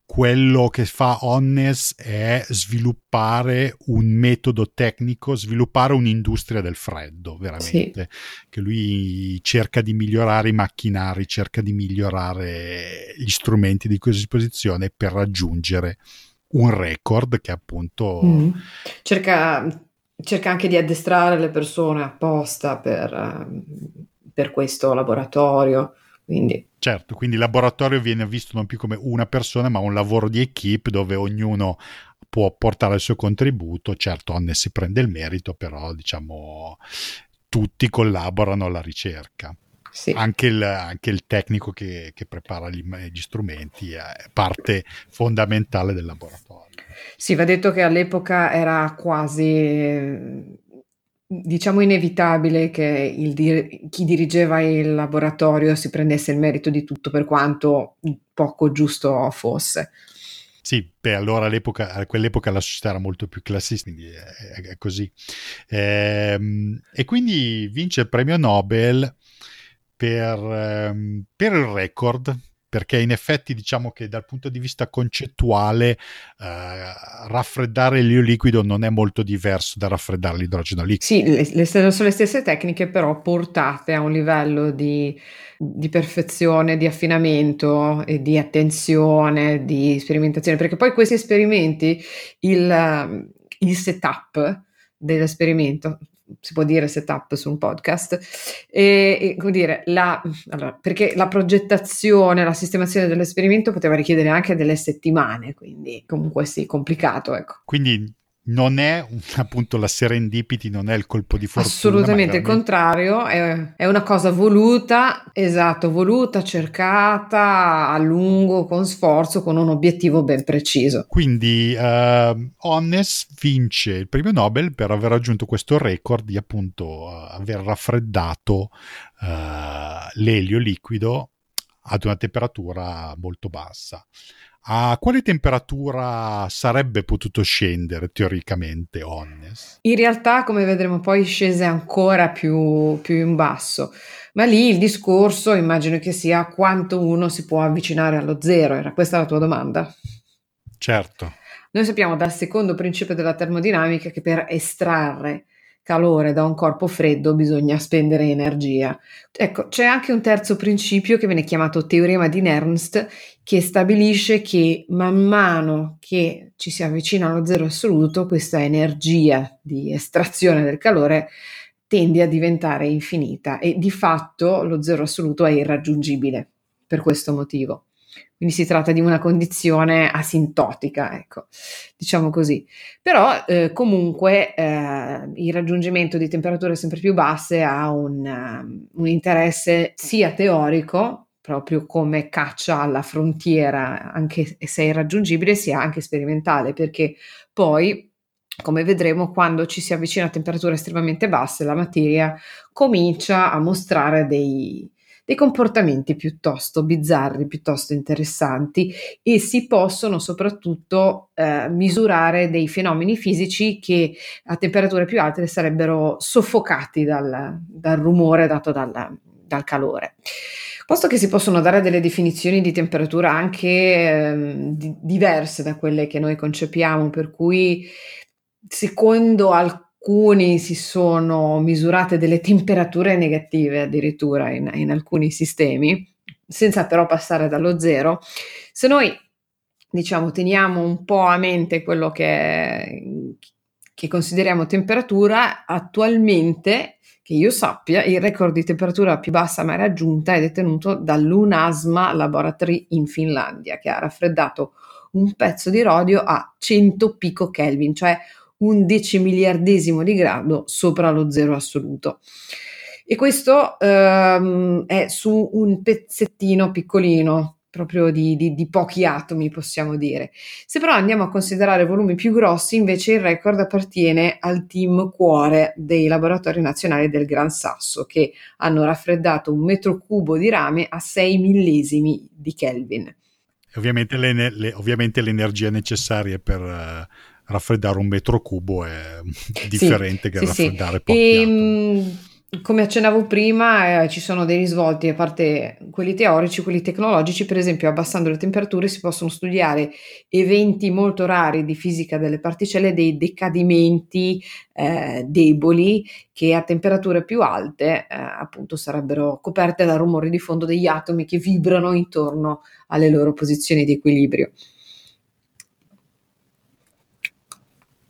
quello che fa Onnes è sviluppare un metodo tecnico, sviluppare un'industria del freddo, veramente. Sì. Che lui cerca di migliorare i macchinari, cerca di migliorare gli strumenti di cui disposizione per raggiungere un record che appunto... Mm. Cerca cerca anche di addestrare le persone apposta per, ehm, per questo laboratorio. Quindi. Certo, quindi il laboratorio viene visto non più come una persona, ma un lavoro di equip dove ognuno può portare il suo contributo. Certo, Onne si prende il merito, però diciamo tutti collaborano alla ricerca. Sì. Anche, il, anche, il, tecnico che, che prepara gli, gli strumenti è parte fondamentale del laboratorio. Sì, va detto che all'epoca era quasi, diciamo, inevitabile che il chi dirigeva il laboratorio si prendesse il merito di tutto, per quanto poco giusto fosse. Sì, beh, allora a quell'epoca la società era molto più classista, quindi è, è così. Ehm, e quindi vince il premio Nobel per, ehm, per il record perché in effetti diciamo che dal punto di vista concettuale eh, raffreddare l'olio liquido non è molto diverso da raffreddare l'idrogeno liquido. Sì, le, le, sono le stesse tecniche però portate a un livello di, di perfezione, di affinamento e di attenzione, di sperimentazione, perché poi questi esperimenti, il, il setup dell'esperimento si può dire setup su un podcast, e, e come dire, la, allora, perché la progettazione, la sistemazione dell'esperimento poteva richiedere anche delle settimane, quindi comunque sì, complicato, ecco. Quindi non è appunto la serendipity, non è il colpo di fortuna. Assolutamente il contrario, è, è, una cosa voluta, esatto, voluta, cercata a lungo, con sforzo, con un obiettivo ben preciso. Quindi uh, Honnes vince il premio Nobel per aver raggiunto questo record di appunto uh, aver raffreddato uh, l'elio liquido ad una temperatura molto bassa. A quale temperatura sarebbe potuto scendere teoricamente Onnes? In realtà, come vedremo poi, scese ancora più, più in basso. Ma lì il discorso immagino che sia quanto uno si può avvicinare allo zero. Era questa la tua domanda? Certo. Noi sappiamo dal secondo principio della termodinamica che per estrarre calore da un corpo freddo bisogna spendere energia. Ecco, c'è anche un terzo principio che viene chiamato teorema di Nernst che stabilisce che man mano che ci si avvicina allo zero assoluto, questa energia di estrazione del calore tende a diventare infinita e di fatto lo zero assoluto è irraggiungibile per questo motivo. Quindi si tratta di una condizione asintotica, ecco, diciamo così. Però eh, comunque eh, il raggiungimento di temperature sempre più basse ha un, um, un interesse sia teorico, proprio come caccia alla frontiera, anche se è irraggiungibile, sia anche sperimentale, perché poi come vedremo, quando ci si avvicina a temperature estremamente basse, la materia comincia a mostrare dei, dei comportamenti piuttosto bizzarri, piuttosto interessanti e si possono soprattutto eh, misurare dei fenomeni fisici che a temperature più alte sarebbero soffocati dal, dal rumore dato dal, dal calore. Posto che si possono dare delle definizioni di temperatura anche eh, di, diverse da quelle che noi concepiamo, per cui secondo alcuni alcuni si sono misurate delle temperature negative addirittura in, in alcuni sistemi, senza però passare dallo zero. Se noi diciamo teniamo un po' a mente quello che, che consideriamo temperatura, attualmente che io sappia, il record di temperatura più bassa mai raggiunta è detenuto dall'UNASMA Laboratory in Finlandia, che ha raffreddato un pezzo di rodio a 100 pico Kelvin, cioè un decimiliardesimo di grado sopra lo zero assoluto. E questo ehm, è su un pezzettino piccolino, proprio di, di, di, pochi atomi, possiamo dire. Se però andiamo a considerare volumi più grossi, invece il record appartiene al team cuore dei laboratori nazionali del Gran Sasso, che hanno raffreddato un metro cubo di rame a 6 millesimi di Kelvin. Ovviamente, le, le, ovviamente l'energia necessaria per uh, raffreddare un metro cubo è differente sì, che sì, raffreddare sì. pochi e, ehm, come accennavo prima, eh, ci sono dei risvolti, a parte quelli teorici, quelli tecnologici, per esempio abbassando le temperature si possono studiare eventi molto rari di fisica delle particelle, dei decadimenti eh, deboli che a temperature più alte eh, appunto sarebbero coperte dal rumore di fondo degli atomi che vibrano intorno alle loro posizioni di equilibrio.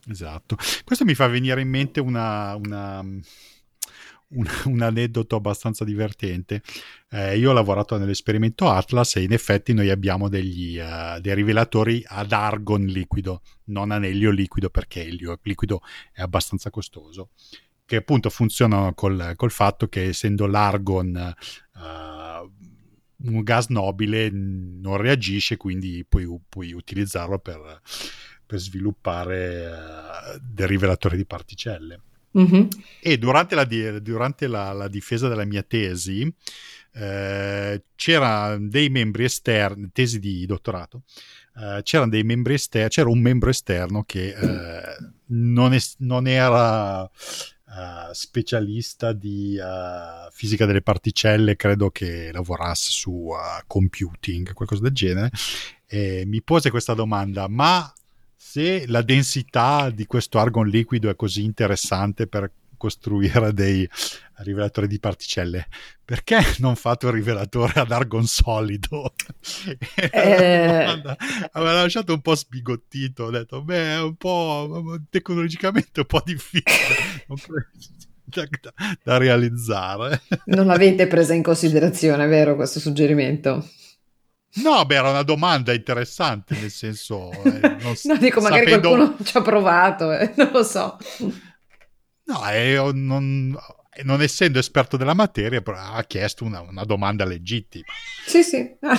Esatto. Questo mi fa venire in mente una, una, un, un, aneddoto abbastanza divertente. Eh, io ho lavorato nell'esperimento Atlas e in effetti noi abbiamo degli, uh, dei rivelatori ad argon liquido, non an elio liquido perché elio liquido è abbastanza costoso, che appunto funzionano col, col fatto che essendo l'argon... Uh, un gas nobile non reagisce, quindi puoi, puoi utilizzarlo per, per sviluppare uh, dei rivelatori di particelle. Mm-hmm. E durante, la, durante la, la, difesa della mia tesi eh, c'era dei membri esterni, tesi di dottorato, eh, c'erano dei membri esterni, c'era un membro esterno che eh, non, es- non, era uh, specialista di uh, fisica delle particelle, credo che lavorasse su uh, computing, qualcosa del genere, e mi pose questa domanda, ma se la densità di questo argon liquido è così interessante per costruire dei rivelatori di particelle, perché non fate un rivelatore ad argon solido? Eh... Aveva lasciato un po' sbigottito, ho detto, beh, è un po' tecnologicamente un po' difficile. Da, da, da realizzare. Non l'avete presa in considerazione, vero, questo suggerimento? No, beh, era una domanda interessante, nel senso... Eh, non, no, dico, magari sapendo... qualcuno ci ha provato, eh, non lo so. No, eh, non, non, essendo esperto della materia, ha chiesto una, una domanda legittima. Sì, sì. Ah.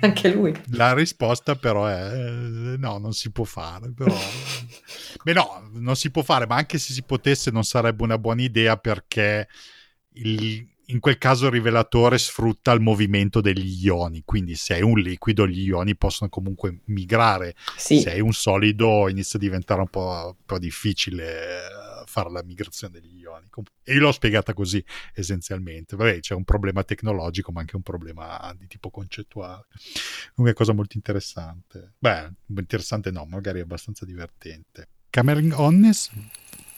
Anche lui. La risposta però è eh, no, non si può fare. Però... Beh no, non si può fare, ma anche se si potesse non sarebbe una buona idea perché il, in quel caso il rivelatore sfrutta il movimento degli ioni, quindi se è un liquido gli ioni possono comunque migrare, sì. se è un solido inizia a diventare un po', un po difficile fare la migrazione degli ioni. E io l'ho spiegata così essenzialmente. Vabbè, c'è un problema tecnologico, ma anche un problema di tipo concettuale. Una cosa molto interessante. Beh, interessante no, magari abbastanza divertente. Cameron Honnes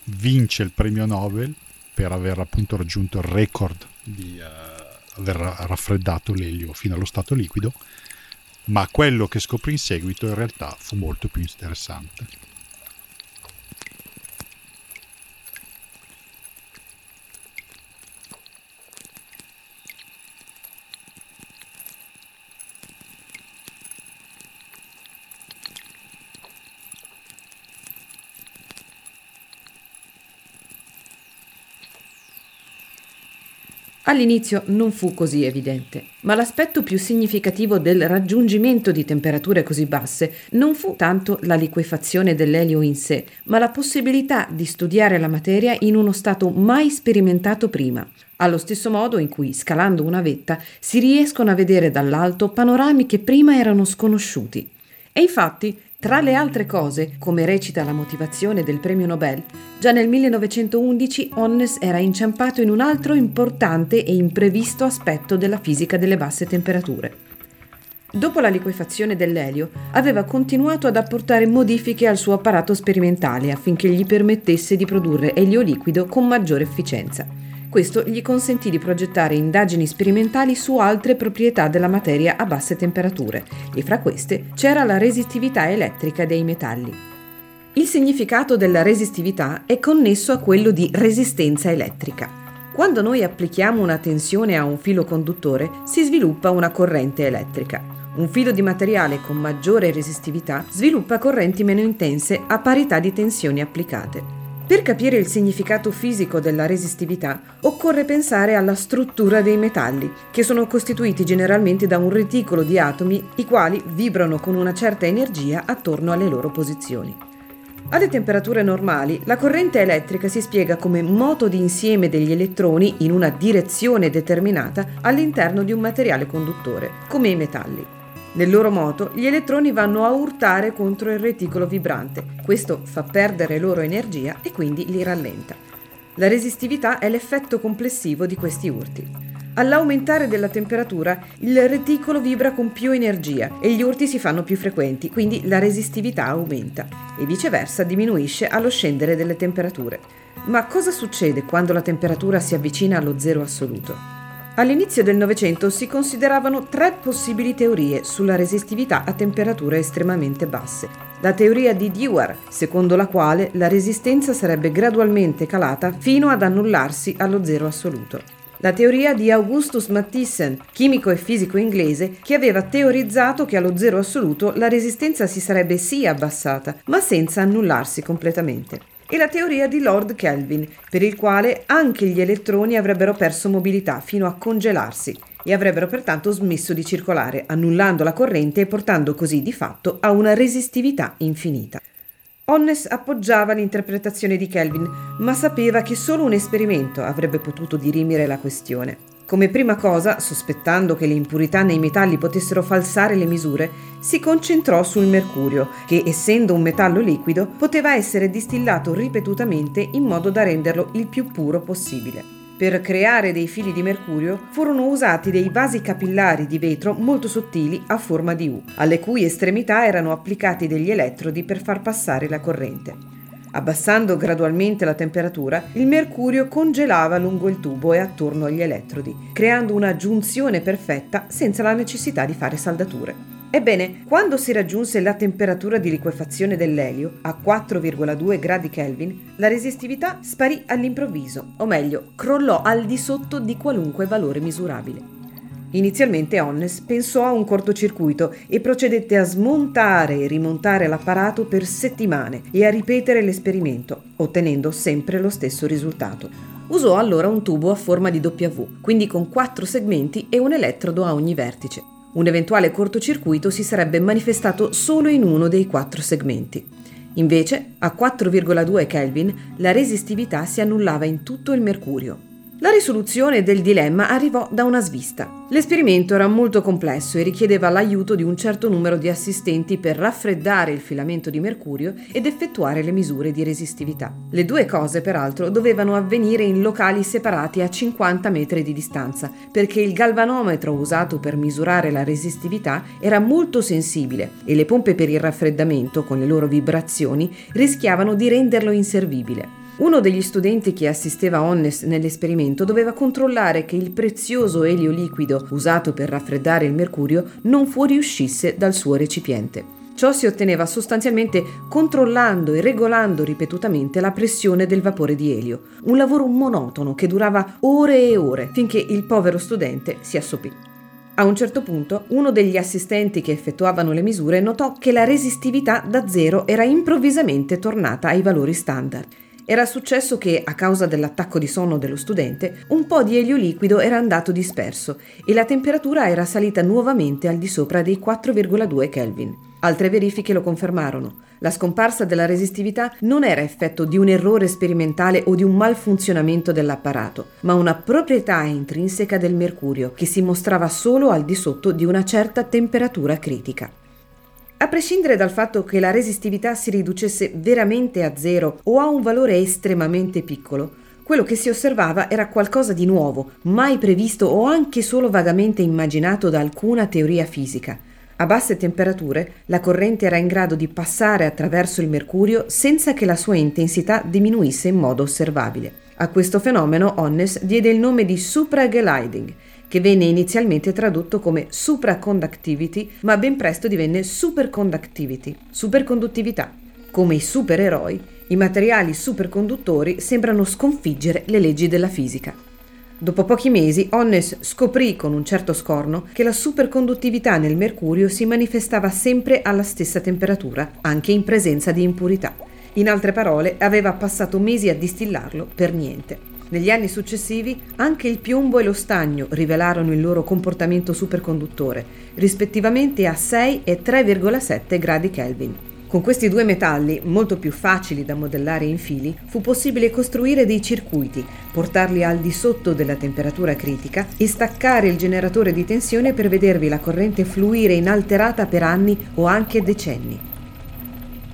vince il premio Nobel per aver appunto raggiunto il record di uh, aver raffreddato l'elio fino allo stato liquido, ma quello che scoprì in seguito in realtà fu molto più interessante. All'inizio non fu così evidente, ma l'aspetto più significativo del raggiungimento di temperature così basse non fu tanto la liquefazione dell'elio in sé, ma la possibilità di studiare la materia in uno stato mai sperimentato prima, allo stesso modo in cui, scalando una vetta, si riescono a vedere dall'alto panorami che prima erano sconosciuti. E infatti tra le altre cose, come recita la motivazione del premio Nobel, già nel 1911 Onnes era inciampato in un altro importante e imprevisto aspetto della fisica delle basse temperature. Dopo la liquefazione dell'elio, aveva continuato ad apportare modifiche al suo apparato sperimentale affinché gli permettesse di produrre elio liquido con maggiore efficienza. Questo gli consentì di progettare indagini sperimentali su altre proprietà della materia a basse temperature e fra queste c'era la resistività elettrica dei metalli. Il significato della resistività è connesso a quello di resistenza elettrica. Quando noi applichiamo una tensione a un filo conduttore si sviluppa una corrente elettrica. Un filo di materiale con maggiore resistività sviluppa correnti meno intense a parità di tensioni applicate. Per capire il significato fisico della resistività occorre pensare alla struttura dei metalli, che sono costituiti generalmente da un reticolo di atomi i quali vibrano con una certa energia attorno alle loro posizioni. Alle temperature normali, la corrente elettrica si spiega come moto di insieme degli elettroni in una direzione determinata all'interno di un materiale conduttore, come i metalli. Nel loro moto, gli elettroni vanno a urtare contro il reticolo vibrante. Questo fa perdere loro energia e quindi li rallenta. La resistività è l'effetto complessivo di questi urti. All'aumentare della temperatura, il reticolo vibra con più energia e gli urti si fanno più frequenti, quindi la resistività aumenta e viceversa diminuisce allo scendere delle temperature. Ma cosa succede quando la temperatura si avvicina allo zero assoluto? All'inizio del Novecento si consideravano tre possibili teorie sulla resistività a temperature estremamente basse. La teoria di Dewar, secondo la quale la resistenza sarebbe gradualmente calata fino ad annullarsi allo zero assoluto. La teoria di Augustus Matthiessen, chimico e fisico inglese, che aveva teorizzato che allo zero assoluto la resistenza si sarebbe sì abbassata, ma senza annullarsi completamente e la teoria di Lord Kelvin, per il quale anche gli elettroni avrebbero perso mobilità fino a congelarsi e avrebbero pertanto smesso di circolare, annullando la corrente e portando così di fatto a una resistività infinita. Onnes appoggiava l'interpretazione di Kelvin, ma sapeva che solo un esperimento avrebbe potuto dirimere la questione. Come prima cosa, sospettando che le impurità nei metalli potessero falsare le misure, si concentrò sul mercurio, che essendo un metallo liquido poteva essere distillato ripetutamente in modo da renderlo il più puro possibile. Per creare dei fili di mercurio furono usati dei vasi capillari di vetro molto sottili a forma di U, alle cui estremità erano applicati degli elettrodi per far passare la corrente. Abbassando gradualmente la temperatura, il mercurio congelava lungo il tubo e attorno agli elettrodi, creando una giunzione perfetta senza la necessità di fare saldature. Ebbene, quando si raggiunse la temperatura di liquefazione dell'elio a 4,2 gradi Kelvin, la resistività sparì all'improvviso, o meglio, crollò al di sotto di qualunque valore misurabile. Inizialmente Onnes pensò a un cortocircuito e procedette a smontare e rimontare l'apparato per settimane e a ripetere l'esperimento, ottenendo sempre lo stesso risultato. Usò allora un tubo a forma di W, quindi con quattro segmenti e un elettrodo a ogni vertice. Un eventuale cortocircuito si sarebbe manifestato solo in uno dei quattro segmenti. Invece, a 4,2 Kelvin, la resistività si annullava in tutto il mercurio. La risoluzione del dilemma arrivò da una svista. L'esperimento era molto complesso e richiedeva l'aiuto di un certo numero di assistenti per raffreddare il filamento di mercurio ed effettuare le misure di resistività. Le due cose, peraltro, dovevano avvenire in locali separati a 50 metri di distanza, perché il galvanometro usato per misurare la resistività era molto sensibile e le pompe per il raffreddamento, con le loro vibrazioni, rischiavano di renderlo inservibile. Uno degli studenti che assisteva Onnes nell'esperimento doveva controllare che il prezioso elio liquido usato per raffreddare il mercurio non fuoriuscisse dal suo recipiente. Ciò si otteneva sostanzialmente controllando e regolando ripetutamente la pressione del vapore di elio, un lavoro monotono che durava ore e ore finché il povero studente si assopì. A un certo punto, uno degli assistenti che effettuavano le misure notò che la resistività da zero era improvvisamente tornata ai valori standard era successo che, a causa dell'attacco di sonno dello studente, un po' di elio liquido era andato disperso e la temperatura era salita nuovamente al di sopra dei 4,2 Kelvin. Altre verifiche lo confermarono. La scomparsa della resistività non era effetto di un errore sperimentale o di un malfunzionamento dell'apparato, ma una proprietà intrinseca del mercurio che si mostrava solo al di sotto di una certa temperatura critica. A prescindere dal fatto che la resistività si riducesse veramente a zero o a un valore estremamente piccolo, quello che si osservava era qualcosa di nuovo, mai previsto o anche solo vagamente immaginato da alcuna teoria fisica. A basse temperature la corrente era in grado di passare attraverso il mercurio senza che la sua intensità diminuisse in modo osservabile. A questo fenomeno Onnes diede il nome di supragliding che venne inizialmente tradotto come supraconductivity, ma ben presto divenne superconductivity, superconduttività. Come i supereroi, i materiali superconduttori sembrano sconfiggere le leggi della fisica. Dopo pochi mesi, Onnes scoprì con un certo scorno che la superconduttività nel mercurio si manifestava sempre alla stessa temperatura, anche in presenza di impurità. In altre parole, aveva passato mesi a distillarlo per niente. Negli anni successivi anche il piombo e lo stagno rivelarono il loro comportamento superconduttore, rispettivamente a 6 e 3,7 gradi Kelvin. Con questi due metalli, molto più facili da modellare in fili, fu possibile costruire dei circuiti, portarli al di sotto della temperatura critica e staccare il generatore di tensione per vedervi la corrente fluire inalterata per anni o anche decenni.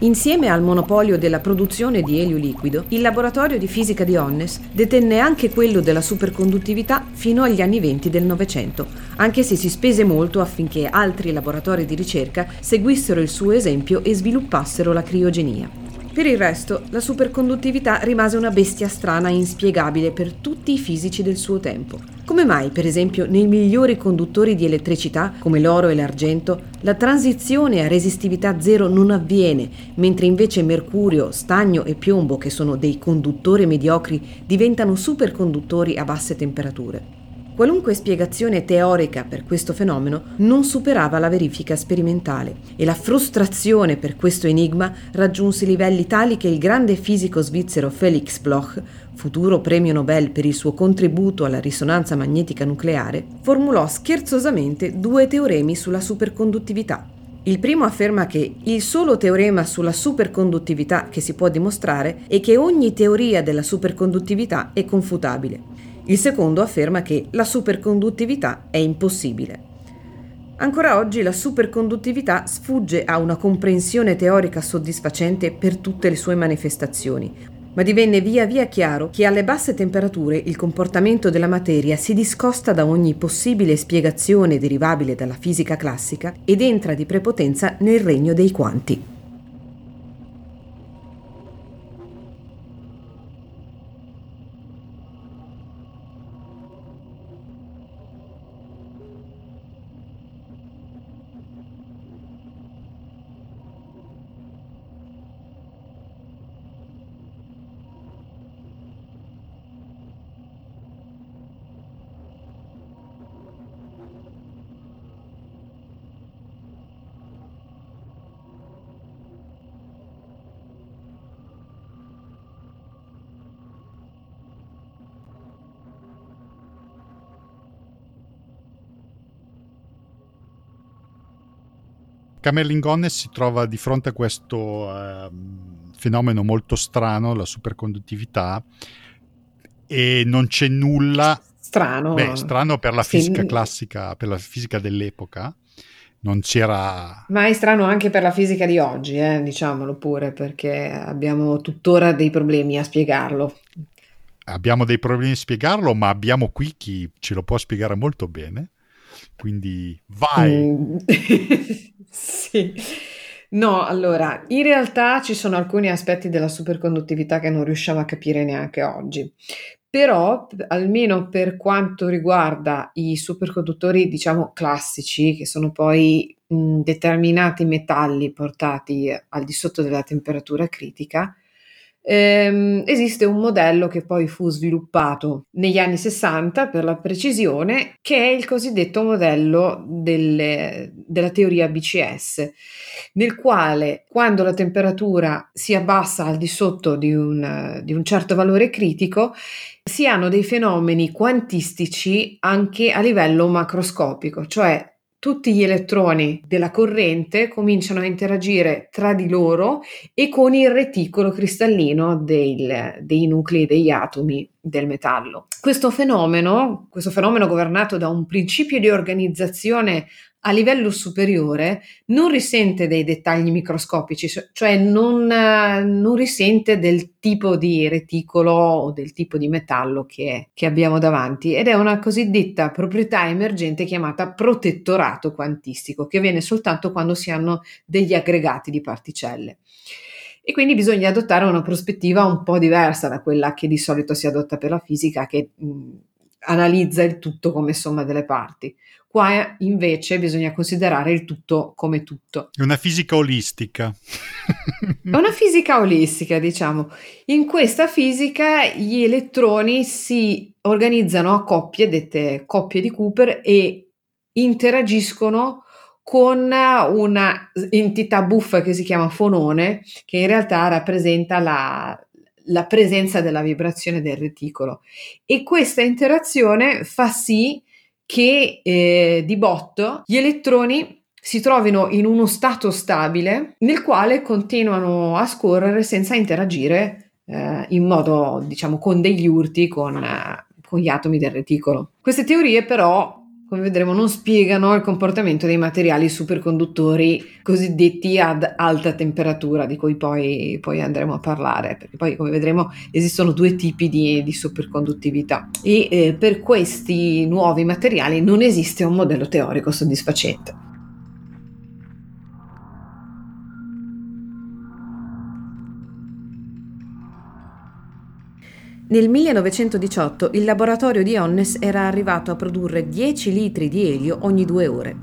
Insieme al monopolio della produzione di elio liquido, il laboratorio di fisica di Onnes detenne anche quello della superconduttività fino agli anni 20 del Novecento, anche se si spese molto affinché altri laboratori di ricerca seguissero il suo esempio e sviluppassero la criogenia. Per il resto, la superconduttività rimase una bestia strana e inspiegabile per tutti i fisici del suo tempo. Come mai, per esempio, nei migliori conduttori di elettricità, come l'oro e l'argento, la transizione a resistività zero non avviene, mentre invece mercurio, stagno e piombo, che sono dei conduttori mediocri, diventano superconduttori a basse temperature? Qualunque spiegazione teorica per questo fenomeno non superava la verifica sperimentale e la frustrazione per questo enigma raggiunse livelli tali che il grande fisico svizzero Felix Bloch, futuro premio Nobel per il suo contributo alla risonanza magnetica nucleare, formulò scherzosamente due teoremi sulla superconduttività. Il primo afferma che il solo teorema sulla superconduttività che si può dimostrare è che ogni teoria della superconduttività è confutabile il secondo afferma che la superconduttività è impossibile. Ancora oggi la superconduttività sfugge a una comprensione teorica soddisfacente per tutte le sue manifestazioni, ma divenne via via chiaro che alle basse temperature il comportamento della materia si discosta da ogni possibile spiegazione derivabile dalla fisica classica ed entra di prepotenza nel regno dei quanti. Camerling Honest si trova di fronte a questo uh, fenomeno molto strano, la superconduttività, e non c'è nulla strano. Beh, strano per la fisica sì. classica, per la fisica dell'epoca. Non c'era. Ma è strano anche per la fisica di oggi, eh, diciamolo pure, perché abbiamo tuttora dei problemi a spiegarlo. Abbiamo dei problemi a spiegarlo, ma abbiamo qui chi ce lo può spiegare molto bene. Quindi vai. Mm. sì. No, allora, in realtà ci sono alcuni aspetti della superconduttività che non riusciamo a capire neanche oggi. Però, almeno per quanto riguarda i superconduttori, diciamo classici, che sono poi mh, determinati metalli portati al di sotto della temperatura critica, ehm, esiste un modello che poi fu sviluppato negli anni 60 per la precisione, che è il cosiddetto modello delle, della teoria BCS, nel quale quando la temperatura si abbassa al di sotto di un, di un certo valore critico, si hanno dei fenomeni quantistici anche a livello macroscopico, cioè tutti gli elettroni della corrente cominciano a interagire tra di loro e con il reticolo cristallino del, dei nuclei degli atomi del metallo. Questo fenomeno, questo fenomeno governato da un principio di organizzazione a livello superiore non risente dei dettagli microscopici, cioè non, non, risente del tipo di reticolo o del tipo di metallo che, che abbiamo davanti ed è una cosiddetta proprietà emergente chiamata protettorato quantistico che viene soltanto quando si hanno degli aggregati di particelle. E quindi bisogna adottare una prospettiva un po' diversa da quella che di solito si adotta per la fisica, che mh, analizza il tutto come somma delle parti. Qua invece bisogna considerare il tutto come tutto. È una fisica olistica. È una fisica olistica, diciamo. In questa fisica gli elettroni si organizzano a coppie, dette coppie di Cooper, e interagiscono con una entità buffa che si chiama fonone, che in realtà rappresenta la, la presenza della vibrazione del reticolo. E questa interazione fa sì che eh, di botto gli elettroni si trovino in uno stato stabile nel quale continuano a scorrere senza interagire eh, in modo, diciamo, con degli urti con, eh, con gli atomi del reticolo. Queste teorie però come vedremo, non spiegano il comportamento dei materiali superconduttori cosiddetti ad alta temperatura, di cui poi, poi andremo a parlare, perché poi, come vedremo, esistono due tipi di, di superconduttività e eh, per questi nuovi materiali non esiste un modello teorico soddisfacente. Nel 1918 il laboratorio di Onnes era arrivato a produrre 10 litri di elio ogni due ore.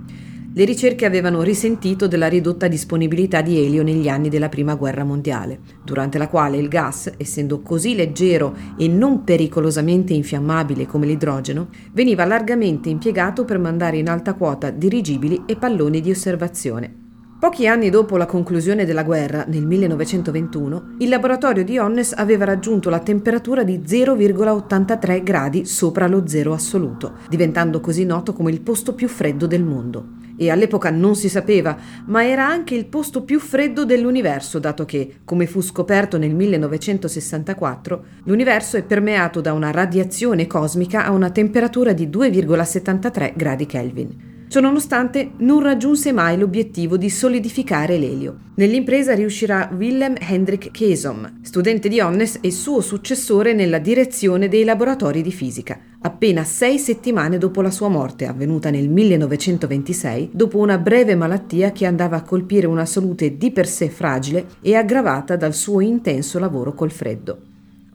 Le ricerche avevano risentito della ridotta disponibilità di elio negli anni della Prima Guerra Mondiale, durante la quale il gas, essendo così leggero e non pericolosamente infiammabile come l'idrogeno, veniva largamente impiegato per mandare in alta quota dirigibili e palloni di osservazione. Pochi anni dopo la conclusione della guerra, nel 1921, il laboratorio di Onnes aveva raggiunto la temperatura di 0,83 gradi sopra lo zero assoluto, diventando così noto come il posto più freddo del mondo. E all'epoca non si sapeva, ma era anche il posto più freddo dell'universo, dato che, come fu scoperto nel 1964, l'universo è permeato da una radiazione cosmica a una temperatura di 2,73 gradi Kelvin. Ciononostante non raggiunse mai l'obiettivo di solidificare l'elio. Nell'impresa riuscirà Willem Hendrik Kesom, studente di Onnes e suo successore nella direzione dei laboratori di fisica, appena sei settimane dopo la sua morte, avvenuta nel 1926, dopo una breve malattia che andava a colpire una salute di per sé fragile e aggravata dal suo intenso lavoro col freddo.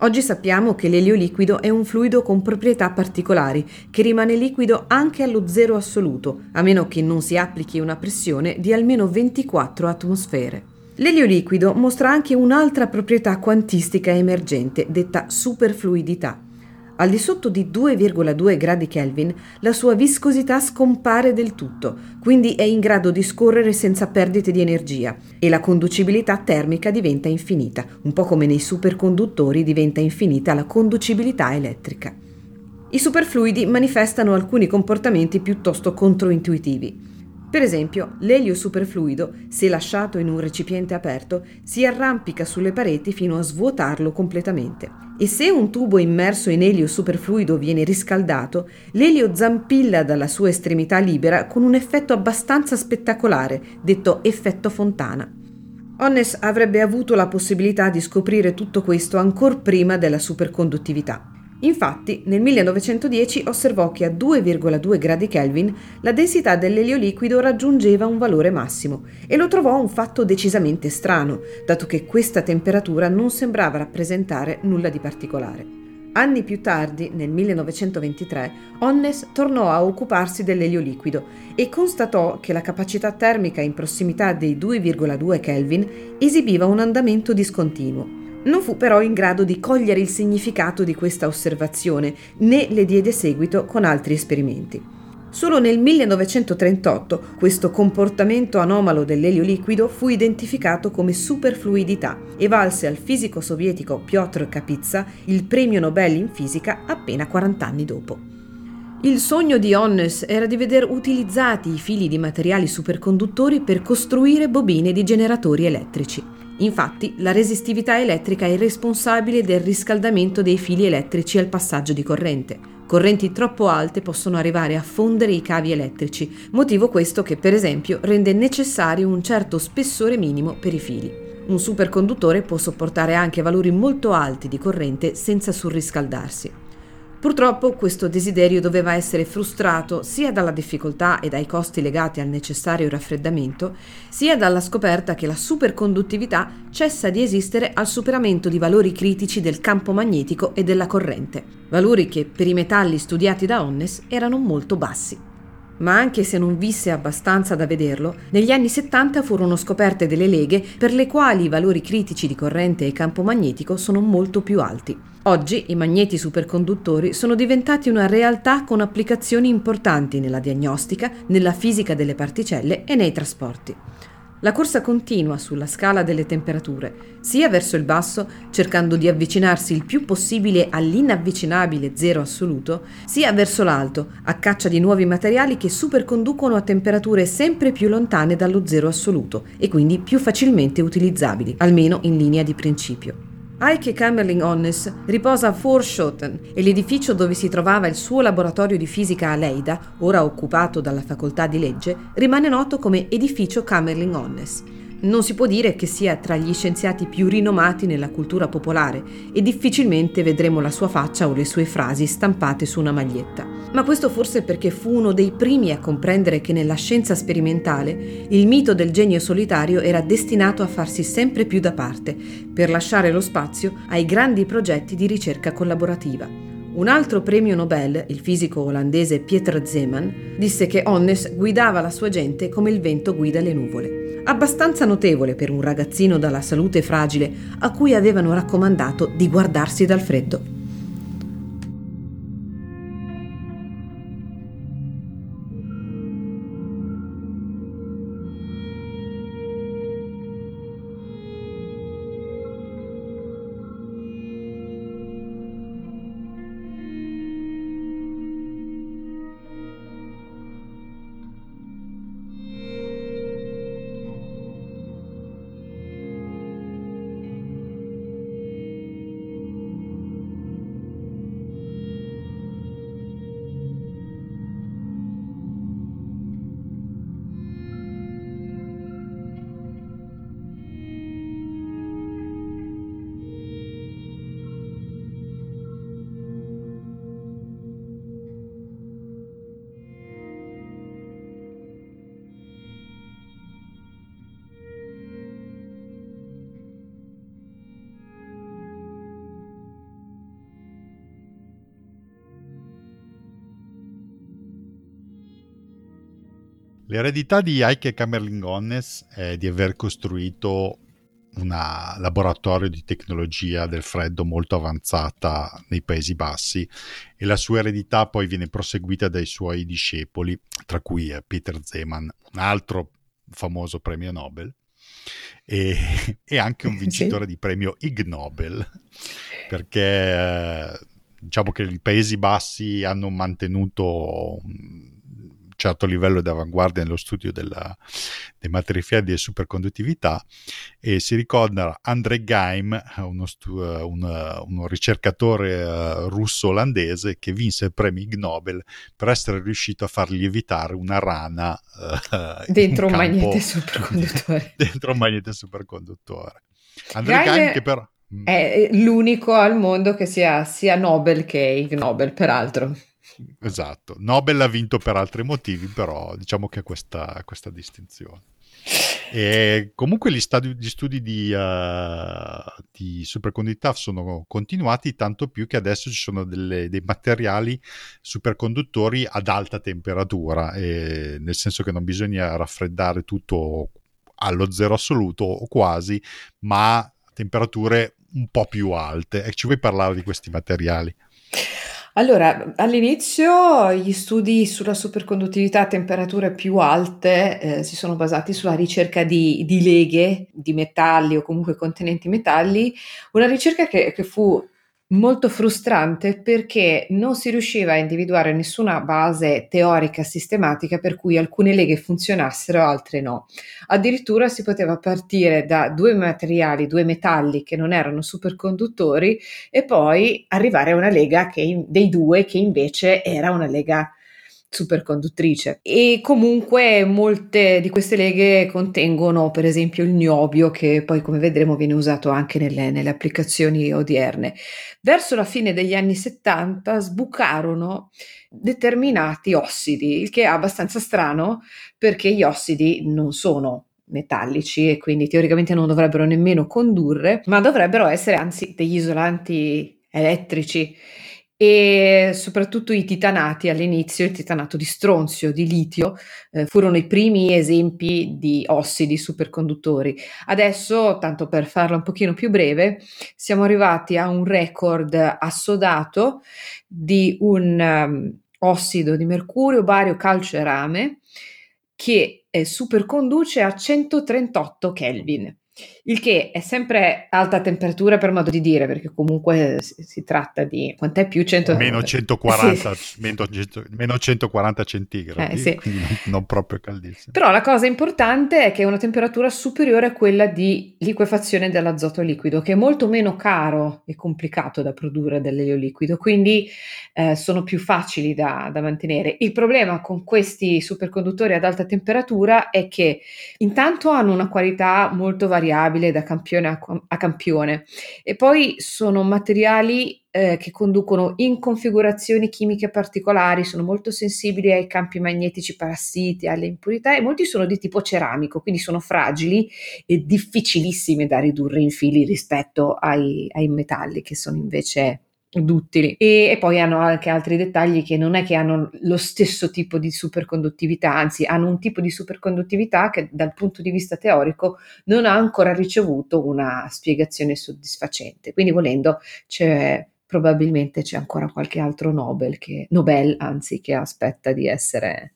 Oggi sappiamo che l'elio liquido è un fluido con proprietà particolari, che rimane liquido anche allo zero assoluto, a meno che non si applichi una pressione di almeno 24 atmosfere. L'elio liquido mostra anche un'altra proprietà quantistica emergente, detta superfluidità. Al di sotto di 2,2 gradi Kelvin la sua viscosità scompare del tutto, quindi è in grado di scorrere senza perdite di energia e la conducibilità termica diventa infinita, un po' come nei superconduttori diventa infinita la conducibilità elettrica. I superfluidi manifestano alcuni comportamenti piuttosto controintuitivi. Per esempio, l'elio superfluido, se lasciato in un recipiente aperto, si arrampica sulle pareti fino a svuotarlo completamente. E se un tubo immerso in elio superfluido viene riscaldato, l'elio zampilla dalla sua estremità libera con un effetto abbastanza spettacolare, detto effetto fontana. Onnes avrebbe avuto la possibilità di scoprire tutto questo ancora prima della superconduttività. Infatti, nel 1910 osservò che a 2,2 gradi Kelvin la densità dell'elio liquido raggiungeva un valore massimo e lo trovò un fatto decisamente strano, dato che questa temperatura non sembrava rappresentare nulla di particolare. Anni più tardi, nel 1923, Onnes tornò a occuparsi dell'elio liquido e constatò che la capacità termica in prossimità dei 2,2 Kelvin esibiva un andamento discontinuo non fu però in grado di cogliere il significato di questa osservazione, né le diede seguito con altri esperimenti. Solo nel 1938 questo comportamento anomalo dell'elio liquido fu identificato come superfluidità e valse al fisico sovietico Piotr Kapitsa il premio Nobel in fisica appena 40 anni dopo. Il sogno di Onnes era di veder utilizzati i fili di materiali superconduttori per costruire bobine di generatori elettrici. Infatti, la resistività elettrica è responsabile del riscaldamento dei fili elettrici al passaggio di corrente. Correnti troppo alte possono arrivare a fondere i cavi elettrici, motivo questo che per esempio rende necessario un certo spessore minimo per i fili. Un superconduttore può sopportare anche valori molto alti di corrente senza surriscaldarsi. Purtroppo questo desiderio doveva essere frustrato sia dalla difficoltà e dai costi legati al necessario raffreddamento, sia dalla scoperta che la superconduttività cessa di esistere al superamento di valori critici del campo magnetico e della corrente, valori che per i metalli studiati da Onnes erano molto bassi ma anche se non visse abbastanza da vederlo, negli anni 70 furono scoperte delle leghe per le quali i valori critici di corrente e campo magnetico sono molto più alti. Oggi i magneti superconduttori sono diventati una realtà con applicazioni importanti nella diagnostica, nella fisica delle particelle e nei trasporti. La corsa continua sulla scala delle temperature, sia verso il basso, cercando di avvicinarsi il più possibile all'inavvicinabile zero assoluto, sia verso l'alto, a caccia di nuovi materiali che superconducono a temperature sempre più lontane dallo zero assoluto e quindi più facilmente utilizzabili, almeno in linea di principio. Heike Kamerling Onnes riposa a Forschoten e l'edificio dove si trovava il suo laboratorio di fisica a Leida, ora occupato dalla facoltà di legge, rimane noto come edificio Kamerling Onnes. Non si può dire che sia tra gli scienziati più rinomati nella cultura popolare e difficilmente vedremo la sua faccia o le sue frasi stampate su una maglietta. Ma questo forse perché fu uno dei primi a comprendere che nella scienza sperimentale il mito del genio solitario era destinato a farsi sempre più da parte, per lasciare lo spazio ai grandi progetti di ricerca collaborativa. Un altro premio Nobel, il fisico olandese Pieter Zeeman, disse che Onnes guidava la sua gente come il vento guida le nuvole abbastanza notevole per un ragazzino dalla salute fragile a cui avevano raccomandato di guardarsi dal freddo. L'eredità di Heike Kammerling-Onnes è di aver costruito un laboratorio di tecnologia del freddo molto avanzata nei Paesi Bassi e la sua eredità poi viene proseguita dai suoi discepoli, tra cui Peter Zeman, un altro famoso premio Nobel, e, e anche un vincitore sì. di premio Ig Nobel, perché eh, diciamo che i Paesi Bassi hanno mantenuto certo livello di avanguardia nello studio della, dei materie fredde e superconduttività e si ricorda André Geim, uno, stu, un, uno ricercatore uh, russo-olandese che vinse il premio Ig Nobel per essere riuscito a far lievitare una rana uh, dentro un campo, magnete superconduttore. dentro un magnete superconduttore. André Geim, Geim che però Mm. È l'unico al mondo che sia sia Nobel che Ig Nobel, peraltro. Esatto, Nobel ha vinto per altri motivi, però diciamo che ha questa, questa distinzione. E comunque gli, stadi, gli studi di, uh, di, superconduttività sono continuati, tanto più che adesso ci sono delle, dei materiali superconduttori ad alta temperatura, nel senso che non bisogna raffreddare tutto allo zero assoluto o quasi, ma a temperature un po' più alte. E ci vuoi parlare di questi materiali? Allora, all'inizio gli studi sulla superconduttività a temperature più alte eh, si sono basati sulla ricerca di, di, leghe di metalli o comunque contenenti metalli, una ricerca che, che fu molto frustrante perché non si riusciva a individuare nessuna base teorica sistematica per cui alcune leghe funzionassero, altre no. Addirittura si poteva partire da due materiali, due metalli che non erano superconduttori e poi arrivare a una lega che, dei due che invece era una lega superconduttrice e comunque molte di queste leghe contengono per esempio il niobio che poi come vedremo viene usato anche nelle, nelle applicazioni odierne. Verso la fine degli anni 70 sbucarono determinati ossidi, il che è abbastanza strano perché gli ossidi non sono metallici e quindi teoricamente non dovrebbero nemmeno condurre, ma dovrebbero essere anzi degli isolanti elettrici e soprattutto i titanati all'inizio, il titanato di stronzio, di litio, eh, furono i primi esempi di ossidi superconduttori. Adesso, tanto per farla un pochino più breve, siamo arrivati a un record assodato di un um, ossido di mercurio, bario, calcio e rame che eh, superconduce a 138 Kelvin il che è sempre alta temperatura per modo di dire, perché comunque si, si tratta di quant'è più 100... meno 140, sì. meno, meno 140 centigradi, eh, sì. quindi non, non, proprio caldissimo. Però la cosa importante è che è una temperatura superiore a quella di liquefazione dell'azoto liquido, che è molto meno caro e complicato da produrre dell'elio liquido, quindi eh, sono più facili da, da mantenere. Il problema con questi superconduttori ad alta temperatura è che intanto hanno una qualità molto variabile, variabile da campione a, a campione. E poi sono materiali eh, che conducono in configurazioni chimiche particolari, sono molto sensibili ai campi magnetici parassiti, alle impurità e molti sono di tipo ceramico, quindi sono fragili e difficilissimi da ridurre in fili rispetto ai, ai metalli che sono invece duttili e, e, poi hanno anche altri dettagli che non è che hanno lo stesso tipo di superconduttività, anzi hanno un tipo di superconduttività che dal punto di vista teorico non ha ancora ricevuto una spiegazione soddisfacente. Quindi volendo c'è probabilmente c'è ancora qualche altro Nobel che Nobel anzi che aspetta di essere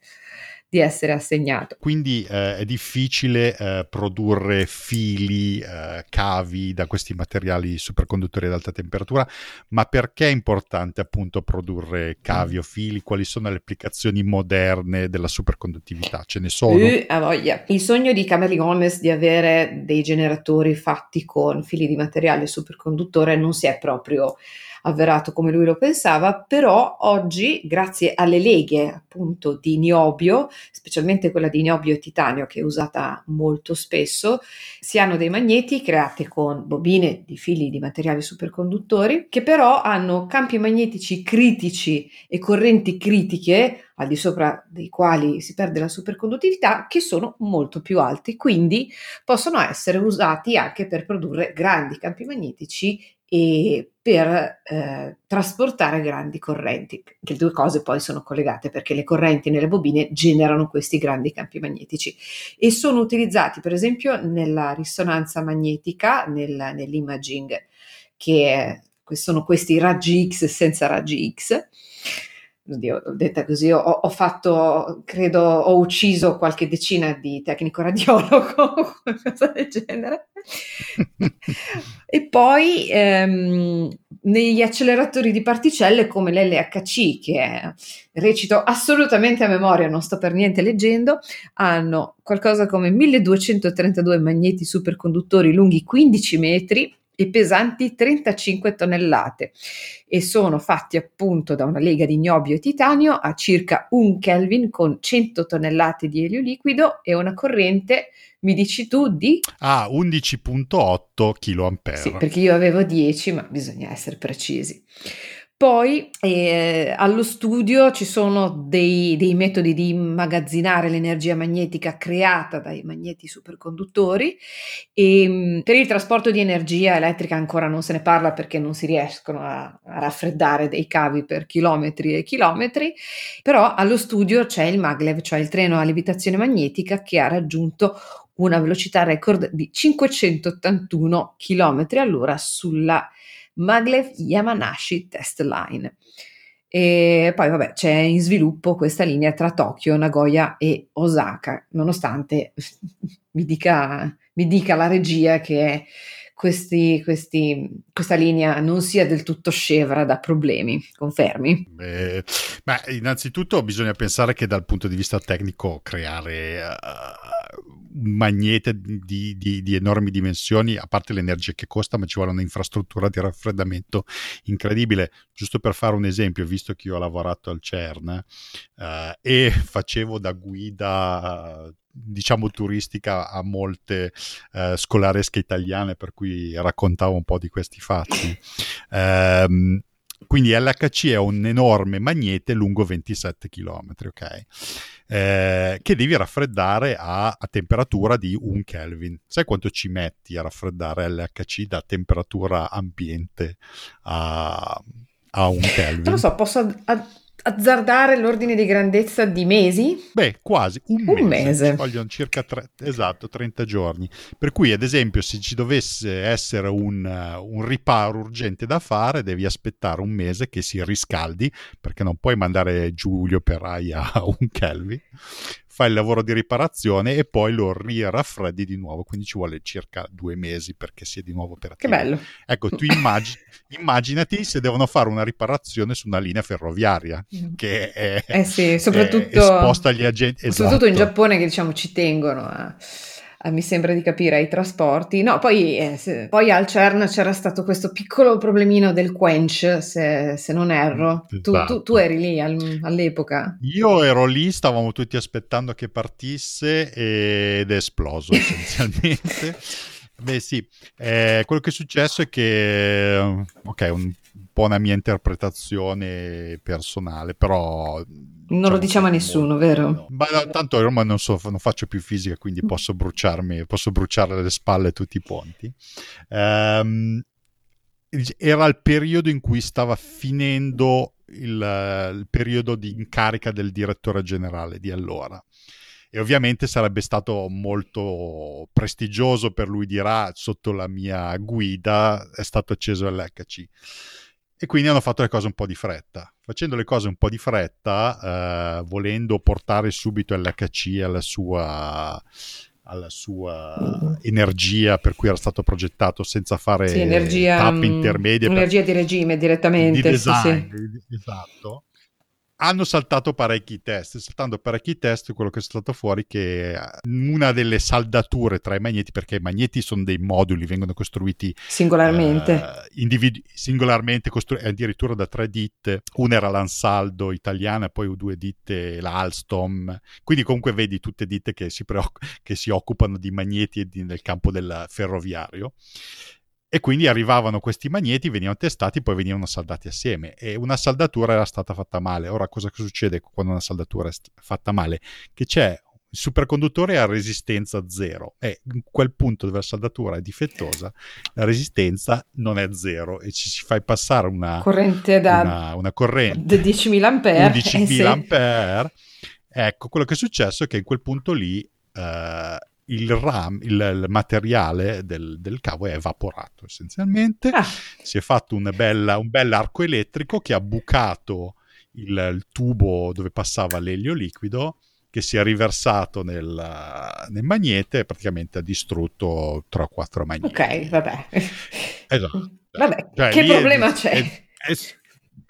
di essere assegnato. Quindi eh, è difficile eh, produrre fili, eh, cavi da questi materiali superconduttori ad alta temperatura, ma perché è importante appunto produrre cavi mm. o fili? Quali sono le applicazioni moderne della superconduttività? Ce ne sono? Uh, a voglia. Il sogno di Camerly Gomez di avere dei generatori fatti con fili di materiale superconduttore non si è proprio avverato come lui lo pensava, però oggi, grazie alle leghe appunto di niobio, specialmente quella di niobio e titanio che è usata molto spesso, si hanno dei magneti creati con bobine di fili di materiali superconduttori che però hanno campi magnetici critici e correnti critiche al di sopra dei quali si perde la superconduttività, che sono molto più alti, quindi possono essere usati anche per produrre grandi campi magnetici e per eh, trasportare grandi correnti. Le due cose poi sono collegate perché le correnti nelle bobine generano questi grandi campi magnetici e sono utilizzati per esempio nella risonanza magnetica, nel, nell'imaging, che sono questi raggi X senza raggi X oddio, detta così, ho, ho, fatto, credo, ho ucciso qualche decina di tecnico radiologo qualcosa del genere. e poi ehm, negli acceleratori di particelle come l'LHC, che recito assolutamente a memoria, non sto per niente leggendo, hanno qualcosa come 1232 magneti superconduttori lunghi 15 metri e pesanti 35 tonnellate e sono fatti appunto da una lega di niobio e titanio a circa un Kelvin con 100 tonnellate di elio liquido e una corrente, mi dici tu, di... Ah, 11.8 kA. Sì, perché io avevo 10, ma bisogna essere precisi. Poi eh, allo studio ci sono dei, dei, metodi di immagazzinare l'energia magnetica creata dai magneti superconduttori. E mm, per il trasporto di energia elettrica ancora non se ne parla perché non si riescono a, a raffreddare dei cavi per chilometri e chilometri, però allo studio c'è il maglev, cioè il treno a levitazione magnetica che ha raggiunto una velocità record di 581 km all'ora sulla Maglev Yamanashi Test Line. E poi vabbè c'è in sviluppo questa linea tra Tokyo, Nagoya e Osaka, nonostante mi dica, mi dica la regia che questi, questi, questa linea non sia del tutto scevra da problemi, confermi? Beh, beh, innanzitutto bisogna pensare che dal punto di vista tecnico creare uh, magnete di, di, di, enormi dimensioni, a parte l'energia che costa, ma ci vuole un'infrastruttura di raffreddamento incredibile. Giusto per fare un esempio, visto che io ho lavorato al CERN eh, e facevo da guida diciamo turistica a molte eh, scolaresche italiane per cui raccontavo un po' di questi fatti um, quindi LHC è un enorme magnete lungo 27 km, ok? Eh, che devi raffreddare a, a, temperatura di un Kelvin. Sai quanto ci metti a raffreddare LHC da temperatura ambiente a, a un Kelvin? Non lo so, posso ad- azzardare l'ordine di grandezza di mesi? Beh, quasi un, un mese. mese. Vogliono circa tre, esatto, 30 giorni. Per cui, ad esempio, se ci dovesse essere un, un, riparo urgente da fare, devi aspettare un mese che si riscaldi, perché non puoi mandare Giulio per aia a un Kelvin fai il lavoro di riparazione e poi lo riraffreddi di nuovo, quindi ci vuole circa due mesi perché sia di nuovo operativo. Che bello. Ecco, tu immagini, immaginati se devono fare una riparazione su una linea ferroviaria mm. che è, eh sì, soprattutto, è esposta agli agenti. Esatto. Soprattutto in Giappone che diciamo ci tengono a eh, mi sembra di capire, ai trasporti. No, poi, eh, se, poi, al CERN c'era stato questo piccolo problemino del quench, se, se non erro. Esatto. Tu, tu, tu, esatto. eri lì al, all'epoca? Io ero lì, stavamo tutti aspettando che partisse ed è esploso essenzialmente. Beh sì, eh, quello che è successo è che, ok, un po' una mia interpretazione personale, però non lo diciamo a nessuno, vero? Ma no, tanto ormai non, so, non, faccio più fisica, quindi posso bruciarmi, posso bruciare le spalle tutti i ponti. Um, era il periodo in cui stava finendo il, il, periodo di incarica del direttore generale di allora. E ovviamente sarebbe stato molto prestigioso per lui dirà sotto la mia guida è stato acceso l'HC e quindi hanno fatto le cose un po' di fretta. Facendo le cose un po' di fretta, eh, volendo portare subito l'HC alla sua, alla sua mm. energia per cui era stato progettato senza fare sì, energia, tappe mm, intermedie. Energia per, di regime direttamente. Di design, sì, sì. esatto hanno saltato parecchi test, saltando parecchi test quello che è stato fuori che eh, una delle saldature tra i magneti, perché i magneti sono dei moduli, vengono costruiti singolarmente, uh, individu- singolarmente costru- addirittura da tre ditte, una era l'Ansaldo italiana, poi due ditte la Alstom, quindi comunque vedi tutte ditte che si, preoc- che si occupano di magneti di- nel campo del ferroviario e quindi arrivavano questi magneti, venivano testati, poi venivano saldati assieme e una saldatura era stata fatta male. Ora cosa succede quando una saldatura è fatta male? Che c'è il superconduttore ha resistenza zero e in quel punto dove la saldatura è difettosa la resistenza non è zero e ci si fa passare una corrente da una, una corrente 10.000 ampere 11.000 eh sì. ampere ecco quello che è successo è che in quel punto lì eh, il RAM, il, il materiale del, del, cavo è evaporato essenzialmente. Ah. Si è fatto bella, un bel arco elettrico che ha bucato il, il, tubo dove passava l'elio liquido che si è riversato nel, nel magnete e praticamente ha distrutto 3 o 4 magneti. Ok, vabbè. Esatto. Vabbè, cioè, che problema è, c'è? È, è,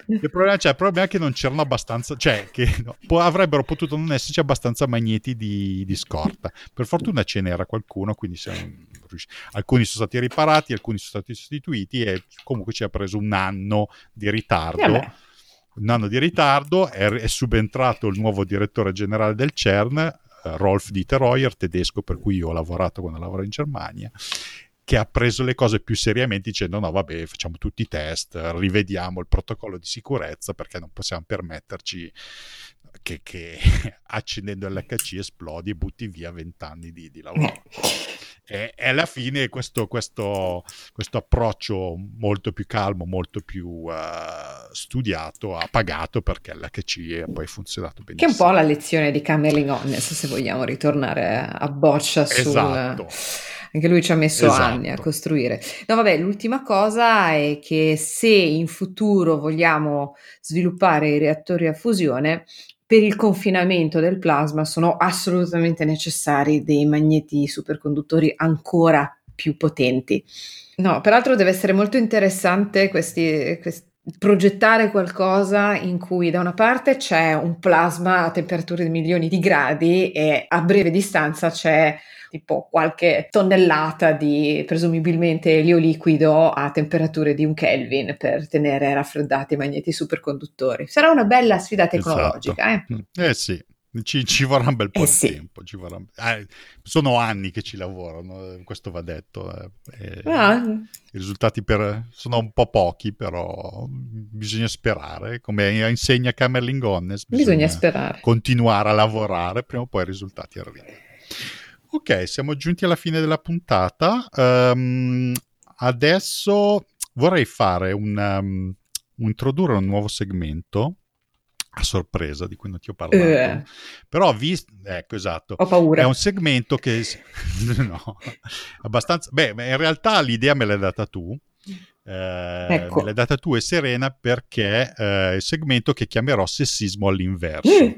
il problema, cioè, il problema, è che non c'erano abbastanza, cioè che no, po- avrebbero potuto non esserci abbastanza magneti di, di, scorta. Per fortuna ce n'era qualcuno, quindi siamo, alcuni sono stati riparati, alcuni sono stati sostituiti e comunque ci ha preso un anno di ritardo. Eh un anno di ritardo, è, è, subentrato il nuovo direttore generale del CERN, eh, Rolf Dieter tedesco per cui io ho lavorato quando lavoro in Germania, che ha preso le cose più seriamente dicendo no vabbè facciamo tutti i test, rivediamo il protocollo di sicurezza perché non possiamo permetterci che, che accendendo l'HC esplodi e butti via vent'anni di, di lavoro. e, e, alla fine questo, questo, questo, approccio molto più calmo, molto più uh, studiato ha pagato perché l'HC poi funzionato benissimo. Che è un po' la lezione di Camerling Honest se vogliamo ritornare a boccia sul... Esatto anche lui ci ha messo esatto. anni a costruire. No, vabbè, l'ultima cosa è che se in futuro vogliamo sviluppare i reattori a fusione, per il confinamento del plasma sono assolutamente necessari dei magneti superconduttori ancora più potenti. No, peraltro deve essere molto interessante questi, questi progettare qualcosa in cui da una parte c'è un plasma a temperature di milioni di gradi e a breve distanza c'è tipo qualche tonnellata di presumibilmente elio liquido a temperature di un Kelvin per tenere raffreddati i magneti superconduttori. Sarà una bella sfida esatto. tecnologica. Esatto. Eh? eh sì. Ci, ci, vorrà un bel po' eh di sì. tempo. Vorrà... Eh, sono anni che ci lavorano, questo va detto. Eh. Ah. I risultati per... sono un po' pochi, però bisogna sperare. Come insegna Camerling Honest, bisogna, bisogna sperare. continuare a lavorare, prima o poi i risultati arrivano. Ok, siamo giunti alla fine della puntata. Um, adesso vorrei fare un, um, introdurre un nuovo segmento a sorpresa di cui non ti ho parlato. Uh. Però visto, ecco esatto, ho paura. È un segmento che no, abbastanza beh, in realtà l'idea me l'hai data tu. Eh, ecco. Me l'hai data tu e Serena perché eh, il segmento che chiamerò sessismo all'inverso. Mm.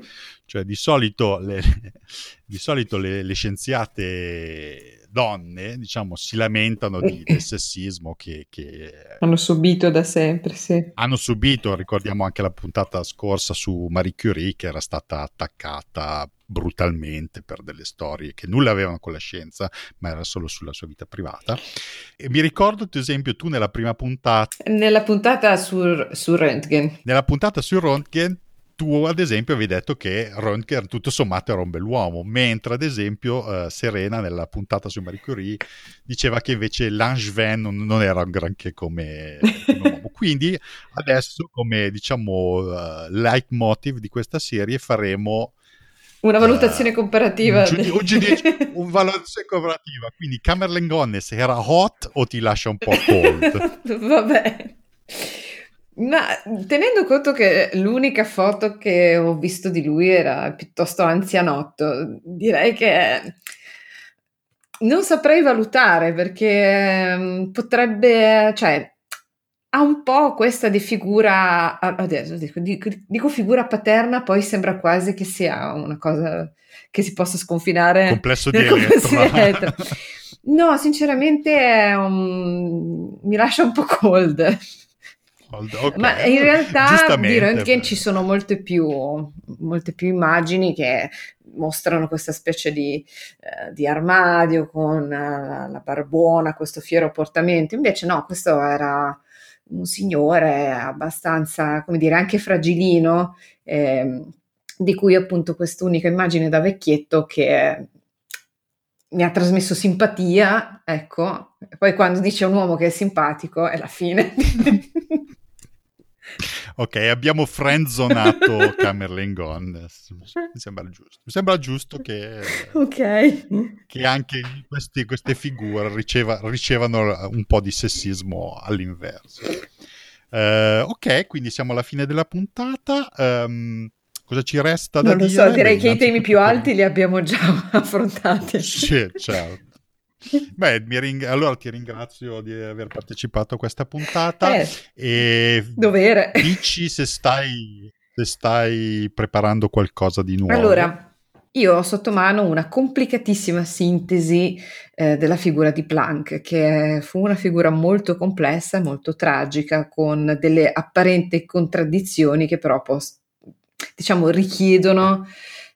Cioè, di solito le, di solito le, le scienziate donne, diciamo, si lamentano di, del sessismo che, che, hanno subito da sempre, sì. Hanno subito, ricordiamo anche la puntata scorsa su Marie Curie che era stata attaccata brutalmente per delle storie che nulla avevano con la scienza, ma era solo sulla sua vita privata. E mi ricordo, ad esempio, tu nella prima puntata... Nella puntata su, su Röntgen. Nella puntata su Röntgen tu ad esempio avevi detto che Röntgen tutto sommato era un bell'uomo, mentre ad esempio uh, Serena nella puntata su Marie Curie diceva che invece Langevin non, non era un granché come, come uomo. Quindi adesso come diciamo uh, leitmotiv di questa serie faremo una valutazione uh, comparativa. Un, giud- un, giud- un valutazione comparativa. Quindi Camerlen Gonnes era hot o ti lascia un po' cold? Vabbè. Ma tenendo conto che l'unica foto che ho visto di lui era piuttosto anzianotto, direi che non saprei valutare perché mm, potrebbe, cioè, ha un po' questa di figura, adesso dico, dico, figura paterna, poi sembra quasi che sia una cosa che si possa sconfinare. Complesso di elettro. No, sinceramente un... mi lascia un po' cold. Okay. Ma in realtà di Röntgen ci sono molte più, molte più immagini che mostrano questa specie di, eh, di armadio con uh, la barbona, questo fiero portamento. Invece no, questo era un signore abbastanza, come dire, anche fragilino, eh, di cui appunto quest'unica immagine da vecchietto che mi ha trasmesso simpatia, ecco, e poi quando dice un uomo che è simpatico è la fine. Ok, abbiamo friendzonato Camerling Gone. Mi sembra giusto. Mi sembra giusto che, okay. che anche questi, queste figure riceva, ricevano un po' di sessismo all'inverso. Uh, ok, quindi siamo alla fine della puntata. Um, cosa ci resta da non dire? Non lo so, direi Beh, che i temi più alti li abbiamo già affrontati. Sì, certo. Beh, ring- allora ti ringrazio di aver partecipato a questa puntata eh, e dovere. dici se stai, se stai preparando qualcosa di nuovo. Allora, io ho sotto mano una complicatissima sintesi eh, della figura di Planck, che fu una figura molto complessa, molto tragica, con delle apparenti contraddizioni che però pos- diciamo richiedono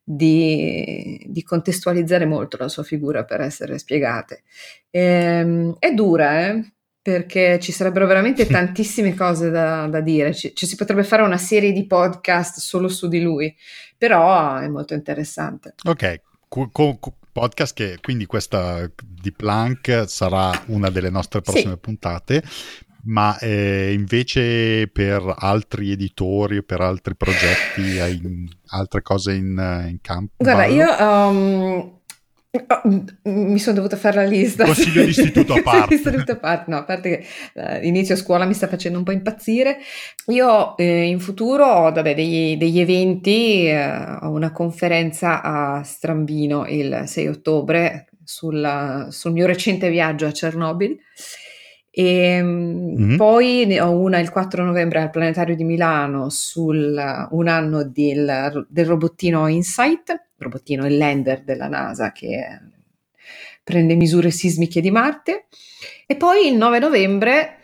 di, di, contestualizzare molto la sua figura per essere spiegate. E, ehm, è dura, eh? perché ci sarebbero veramente tantissime cose da, da dire, ci, ci, si potrebbe fare una serie di podcast solo su di lui, però è molto interessante. Ok, co- co- podcast che quindi questa di Planck sarà una delle nostre prossime sì. puntate ma eh, invece per altri editori o per altri progetti hai altre cose in, in campo? Guarda, io um, mi sono dovuta fare la lista. Consiglio di istituto a parte. istituto a parte, no, a parte che uh, inizio scuola mi sta facendo un po' impazzire. Io eh, in futuro ho vabbè, degli, degli, eventi, eh, ho una conferenza a Strambino il 6 ottobre sul, sul mio recente viaggio a Chernobyl. E mm-hmm. poi ne ho una il 4 novembre al Planetario di Milano sul un anno del, del robottino Insight robottino, il lander della NASA che prende misure sismiche di Marte. E poi il 9 novembre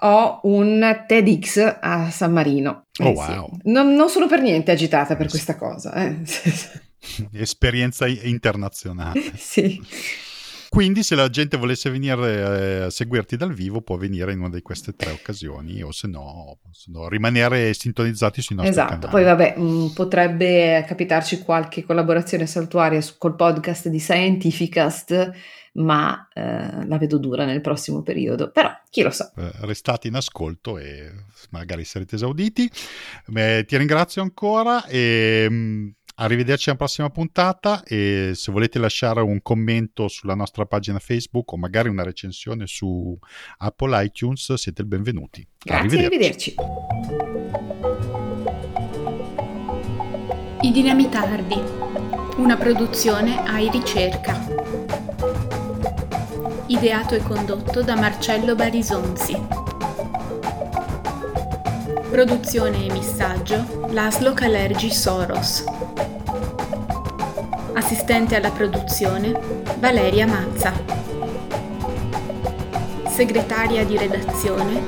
ho un TEDx a San Marino. Oh, eh, wow. Sì. Non, non, sono per niente agitata per questa cosa. Eh. Esperienza internazionale. sì. Quindi se la gente volesse venire eh, a seguirti dal vivo può venire in una di queste tre occasioni o se no, se no rimanere sintonizzati sui nostri esatto. canali. Poi vabbè, mh, mm, potrebbe capitarci qualche collaborazione saltuaria col podcast di Scientificast, ma eh, la vedo dura nel prossimo periodo. Però chi lo sa. Eh, restate in ascolto e magari sarete esauditi. Beh, ti ringrazio ancora e... Arrivederci alla prossima puntata e se volete lasciare un commento sulla nostra pagina Facebook o magari una recensione su Apple iTunes siete il benvenuti. Grazie, arrivederci. arrivederci. I Dinamitardi, una produzione AI Ricerca. Ideato e condotto da Marcello Barisonzi. Produzione e missaggio Laszlo Calergi Soros. Assistente alla produzione Valeria Mazza. Segretaria di redazione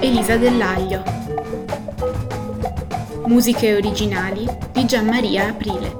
Elisa Dell'Aglio. Musiche originali di Gianmaria Aprile.